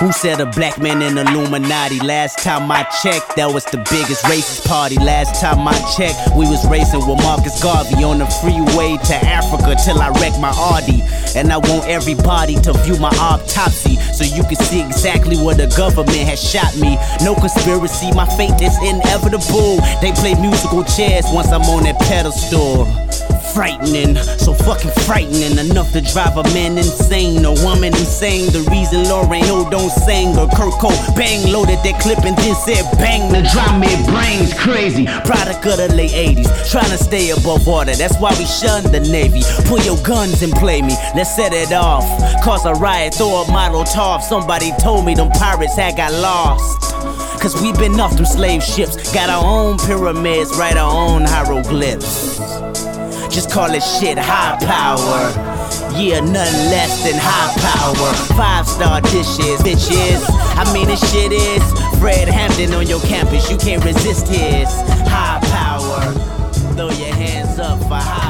Who said a black man in Illuminati? Last time I checked, that was the biggest racist party. Last time I checked, we was racing with Marcus Garvey on the freeway to Africa till I wrecked my Audi. And I want everybody to view my autopsy so you can see exactly where the government has shot me. No conspiracy, my fate is inevitable. They play musical chairs once I'm on that pedestal frightening, so fucking frightening enough to drive a man insane, a woman insane. The reason Lauren O don't sing or Kurt bang loaded that clip and then said bang. The drum it brains crazy. Product of the late 80s, trying to stay above water. That's why we shun the Navy. Pull your guns and play me. Let's set it off. Cause a riot, throw a Molotov. Somebody told me them pirates had got lost. Cause we been off them slave ships. Got our own pyramids, write our own hieroglyphs. Just call it shit high power. Yeah, nothing less than high power. Five star dishes, bitches. I mean, this shit is Fred Hampton on your campus. You can't resist his high power. Throw your hands up for high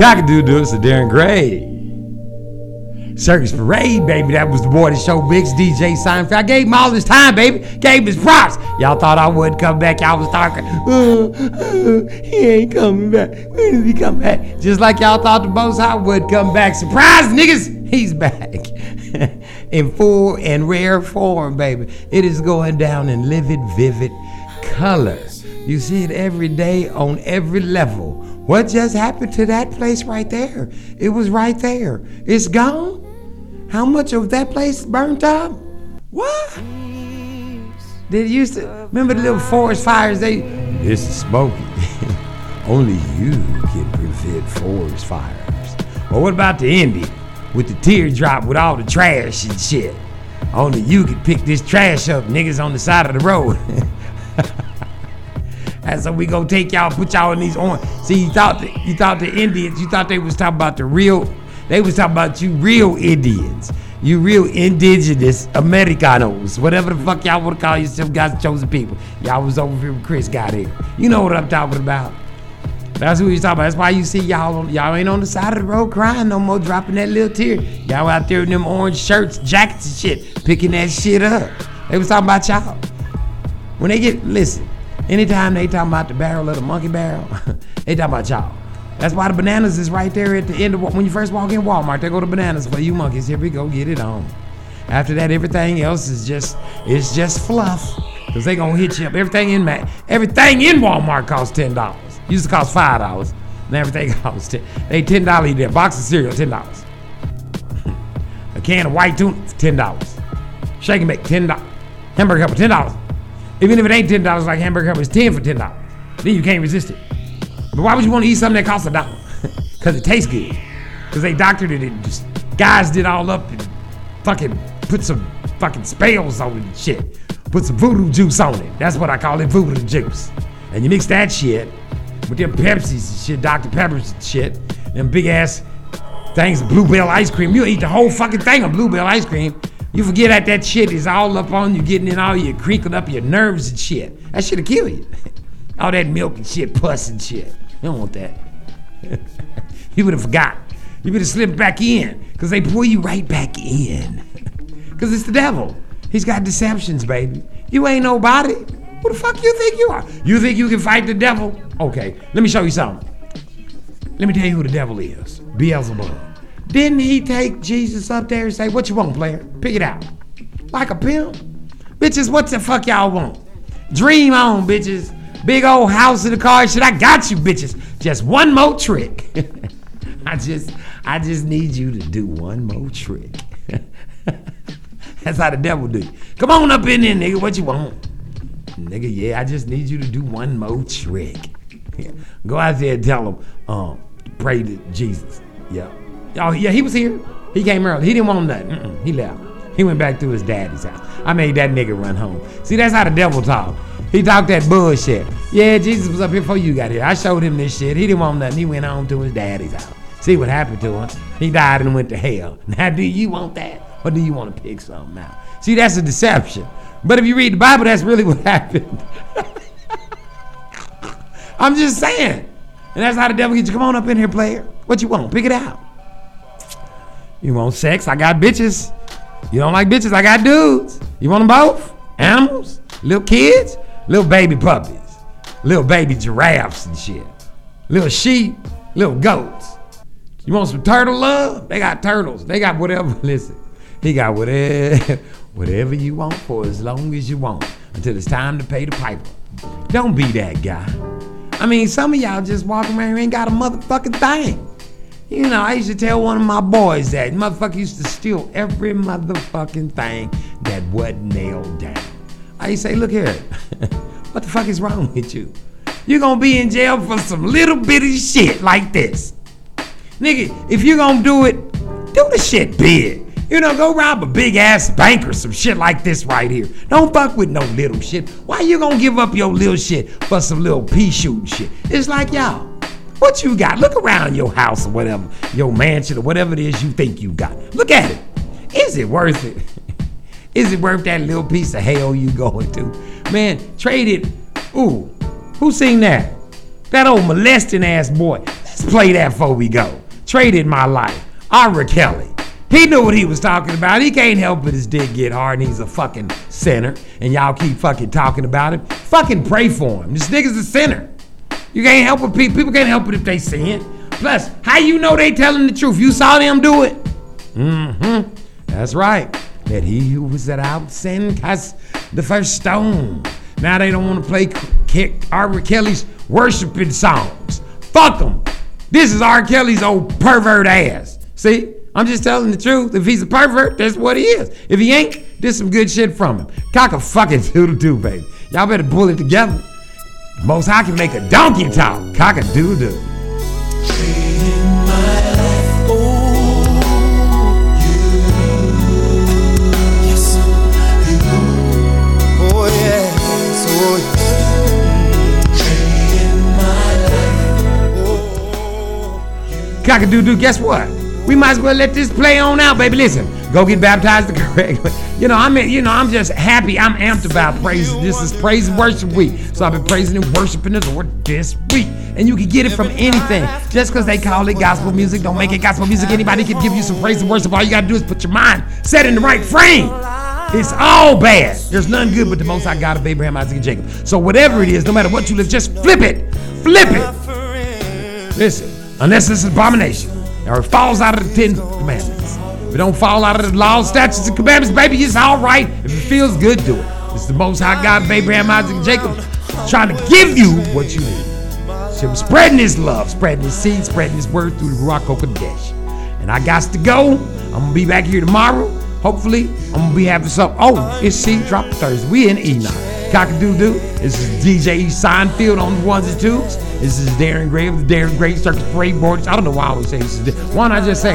it's so Cockadoo does to Darren Gray. Circus Parade, baby. That was the boy that showed Biggs, DJ Seinfeld. I gave him all his time, baby. Gave his props. Y'all thought I wouldn't come back. Y'all was talking. Uh, uh, he ain't coming back. When is he come back? Just like y'all thought the Most High would come back. Surprise, niggas. He's back. in full and rare form, baby. It is going down in livid, vivid colors. You see it every day on every level. What just happened to that place right there? It was right there. It's gone. How much of that place burnt up? What? Did used to remember the little forest fires? They this is smoky. Only you can prevent forest fires. Or what about the Indian with the teardrop with all the trash and shit? Only you can pick this trash up, niggas on the side of the road. So we gonna take y'all, put y'all in these on. See, you thought the, you thought the Indians, you thought they was talking about the real. They was talking about you real Indians, you real indigenous Americanos, whatever the fuck y'all want to call yourself, God's chosen people. Y'all was over here when Chris got here. You know what I'm talking about. That's what he's talking about. That's why you see y'all y'all ain't on the side of the road crying no more, dropping that little tear. Y'all out there in them orange shirts, jackets and shit, picking that shit up. They was talking about y'all. When they get listen, anytime they talking about the barrel of the monkey barrel, they talking about y'all. That's why the bananas is right there at the end of when you first walk in Walmart. They go to bananas for you monkeys. Here we go, get it on. After that, everything else is just it's just fluff. Cause they gonna hit you up. Everything in everything in Walmart costs ten dollars. Used to cost five dollars. And everything costs ten. They ten dollars there. Box of cereal, ten dollars. A can of white tuna, ten dollars. Shake and bake, ten dollars. Hamburger helper, ten dollars. Even if it ain't ten dollars, like hamburger helper, it's ten for ten dollars. Then you can't resist it. But why would you want to eat something that costs a dollar? Because it tastes good. Because they doctored it and just guys did all up and fucking put some fucking spells on it and shit. Put some voodoo juice on it. That's what I call it, voodoo juice. And you mix that shit with them Pepsis and shit, Dr. Peppers and shit, them big ass things of Blue Bell ice cream. You'll eat the whole fucking thing of Blue Bell ice cream. You forget that that shit is all up on you, getting in all your crinkling up your nerves and shit. That shit'll kill you. all that milk and shit, pus and shit. You don't want that. you would have forgot. You would have slipped back in, cause they pull you right back in. Cause it's the devil. He's got deceptions, baby. You ain't nobody. Who the fuck you think you are? You think you can fight the devil? Okay, let me show you something. Let me tell you who the devil is. Beelzebub. Didn't he take Jesus up there and say, What you want, player? Pick it out. Like a pimp. Bitches, what the fuck y'all want? Dream on, bitches. Big old house in the car shit. I got you, bitches. Just one more trick. I just I just need you to do one more trick. That's how the devil do. Come on up in there, nigga. What you want? Nigga, yeah, I just need you to do one more trick. Go out there and tell him, um, pray to Jesus. Yeah. Oh, yeah, he was here. He came early. He didn't want nothing. Mm-mm, he left. He went back to his daddy's house. I made that nigga run home. See, that's how the devil talk. He talked that bullshit. Yeah, Jesus was up here before you got here. I showed him this shit. He didn't want nothing. He went home to his daddy's house. See what happened to him? He died and went to hell. Now, do you want that? Or do you want to pick something out? See, that's a deception. But if you read the Bible, that's really what happened. I'm just saying. And that's how the devil gets you. Come on up in here, player. What you want? Pick it out. You want sex? I got bitches. You don't like bitches? I got dudes. You want them both? Animals? Little kids? Little baby puppies? Little baby giraffes and shit? Little sheep? Little goats? You want some turtle love? They got turtles. They got whatever. Listen, he got whatever, whatever you want for as long as you want until it's time to pay the piper. Don't be that guy. I mean, some of y'all just walking around here ain't got a motherfucking thing. You know, I used to tell one of my boys that motherfucker used to steal every motherfucking thing that wasn't nailed down. I used to say, look here, what the fuck is wrong with you? You're gonna be in jail for some little bitty shit like this. Nigga, if you're gonna do it, do the shit big. You know, go rob a big ass bank or some shit like this right here. Don't fuck with no little shit. Why you gonna give up your little shit for some little pea shooting shit? It's like y'all. What you got? Look around your house or whatever, your mansion or whatever it is you think you got. Look at it. Is it worth it? Is it worth that little piece of hell you going to? Man, trade it. Ooh, who seen that? That old molesting ass boy. Let's play that before we go. Traded my life. R. Kelly. He knew what he was talking about. He can't help but his dick get hard and he's a fucking sinner. And y'all keep fucking talking about him. Fucking pray for him. This nigga's a sinner. You can't help it. People people can't help it if they sin. Plus, how you know they telling the truth? You saw them do it. Mm-hmm. That's right. That he who was without sin cast the first stone. Now they don't want to play K- R. Kelly's worshiping songs. Fuck them. This is R. Kelly's old pervert ass. See? I'm just telling the truth. If he's a pervert, that's what he is. If he ain't, there's some good shit from him. Cock a fucking doodle doo, baby. Y'all better pull it together. Most I can make a donkey talk. Cock a doo. Doo doo, guess what? We might as well let this play on out, baby. Listen, go get baptized the correct way. You know, I mean, you know, I'm just happy. I'm amped about praise. This is praise and worship week. So I've been praising and worshiping the Lord this week. And you can get it from anything. Just because they call it gospel music, don't make it gospel music. Anybody can give you some praise and worship. All you gotta do is put your mind set in the right frame. It's all bad. There's none good but the most high God of Abraham, Isaac, and Jacob. So whatever it is, no matter what you live, just flip it. Flip it. Listen, unless this an abomination or it falls out of the Ten Commandments. If it don't fall out of the laws, statutes, and commandments, baby, it's all right. If it feels good, do it. It's the most high God of Abraham, Isaac, and Jacob trying to give you what you need. So spreading his love, spreading his seed, spreading his word through the rock Ruach HaKodesh. And I got to go. I'm gonna be back here tomorrow. Hopefully, I'm gonna be having some. Oh, it's seed drop Thursday. We in Enoch. Cockadoo doo. This is DJ Seinfeld on the ones and twos. This is Darren Gray of the Darren Gray Circus Parade Mornings. I don't know why I always say this is. Why I just say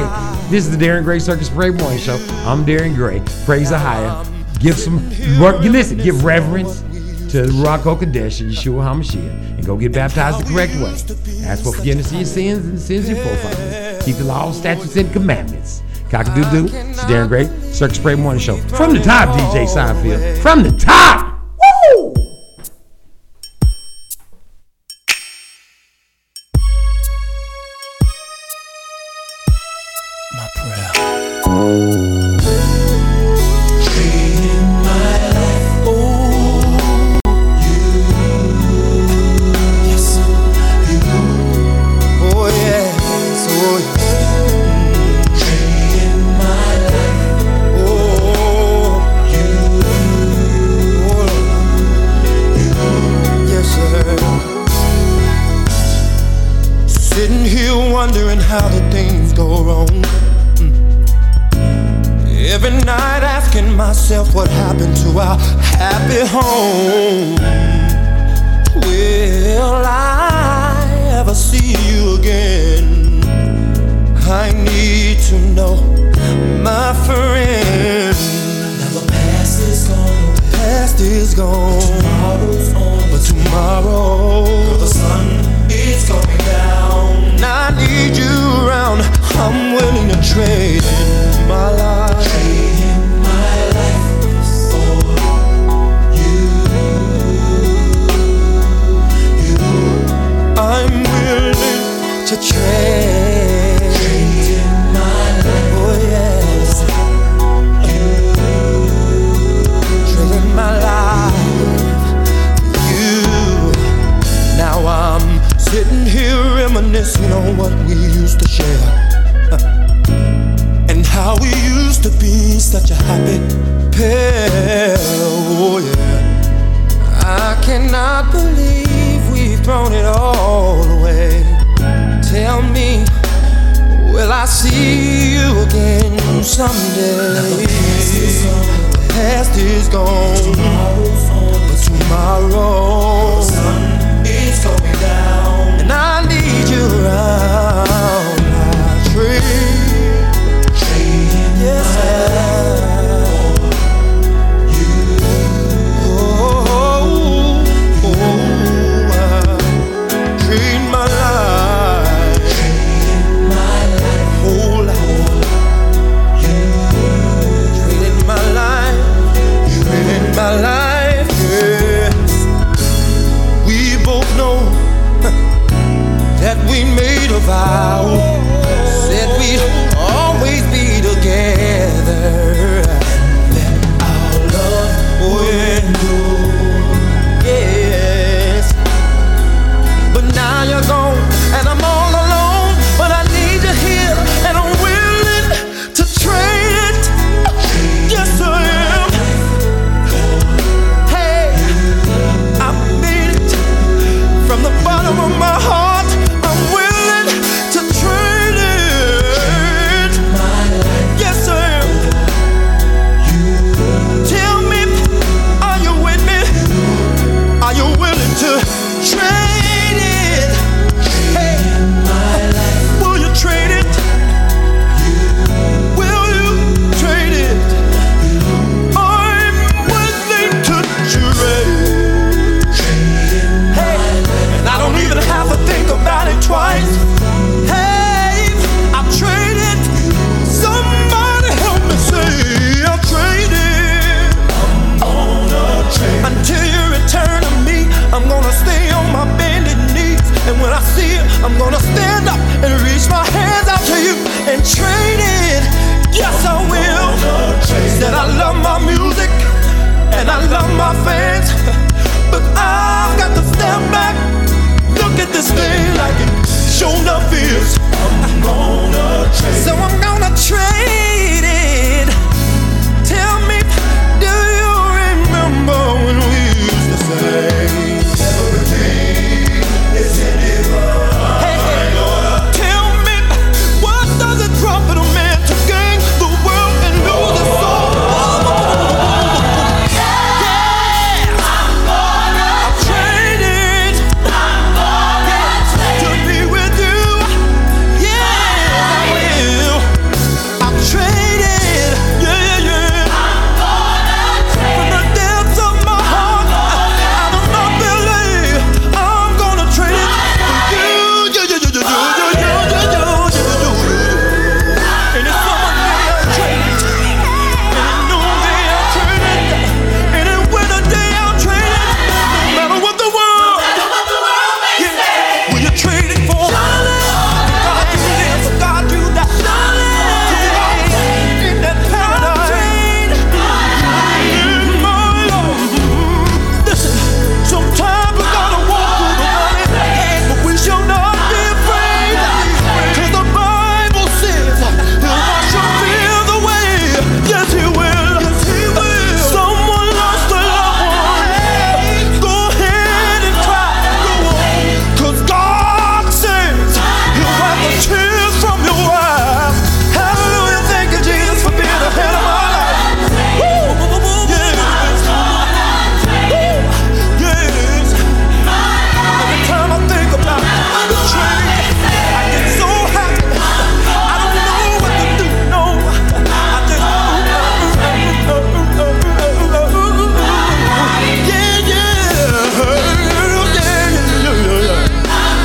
this is the Darren Gray Circus Parade Morning Show? I'm Darren Gray. Praise the higher. Give some work. Listen. Give reverence to Ruach HaKodesh and Yeshua HaMashiach and go get baptized the correct way. Ask for forgiveness of your sins and sins of your forefathers. Keep the law, statutes, and commandments. Cock-a-doo-doo. It's Darren Gray, Circus Parade Morning Show. From the top, DJ Seinfeld. From the top.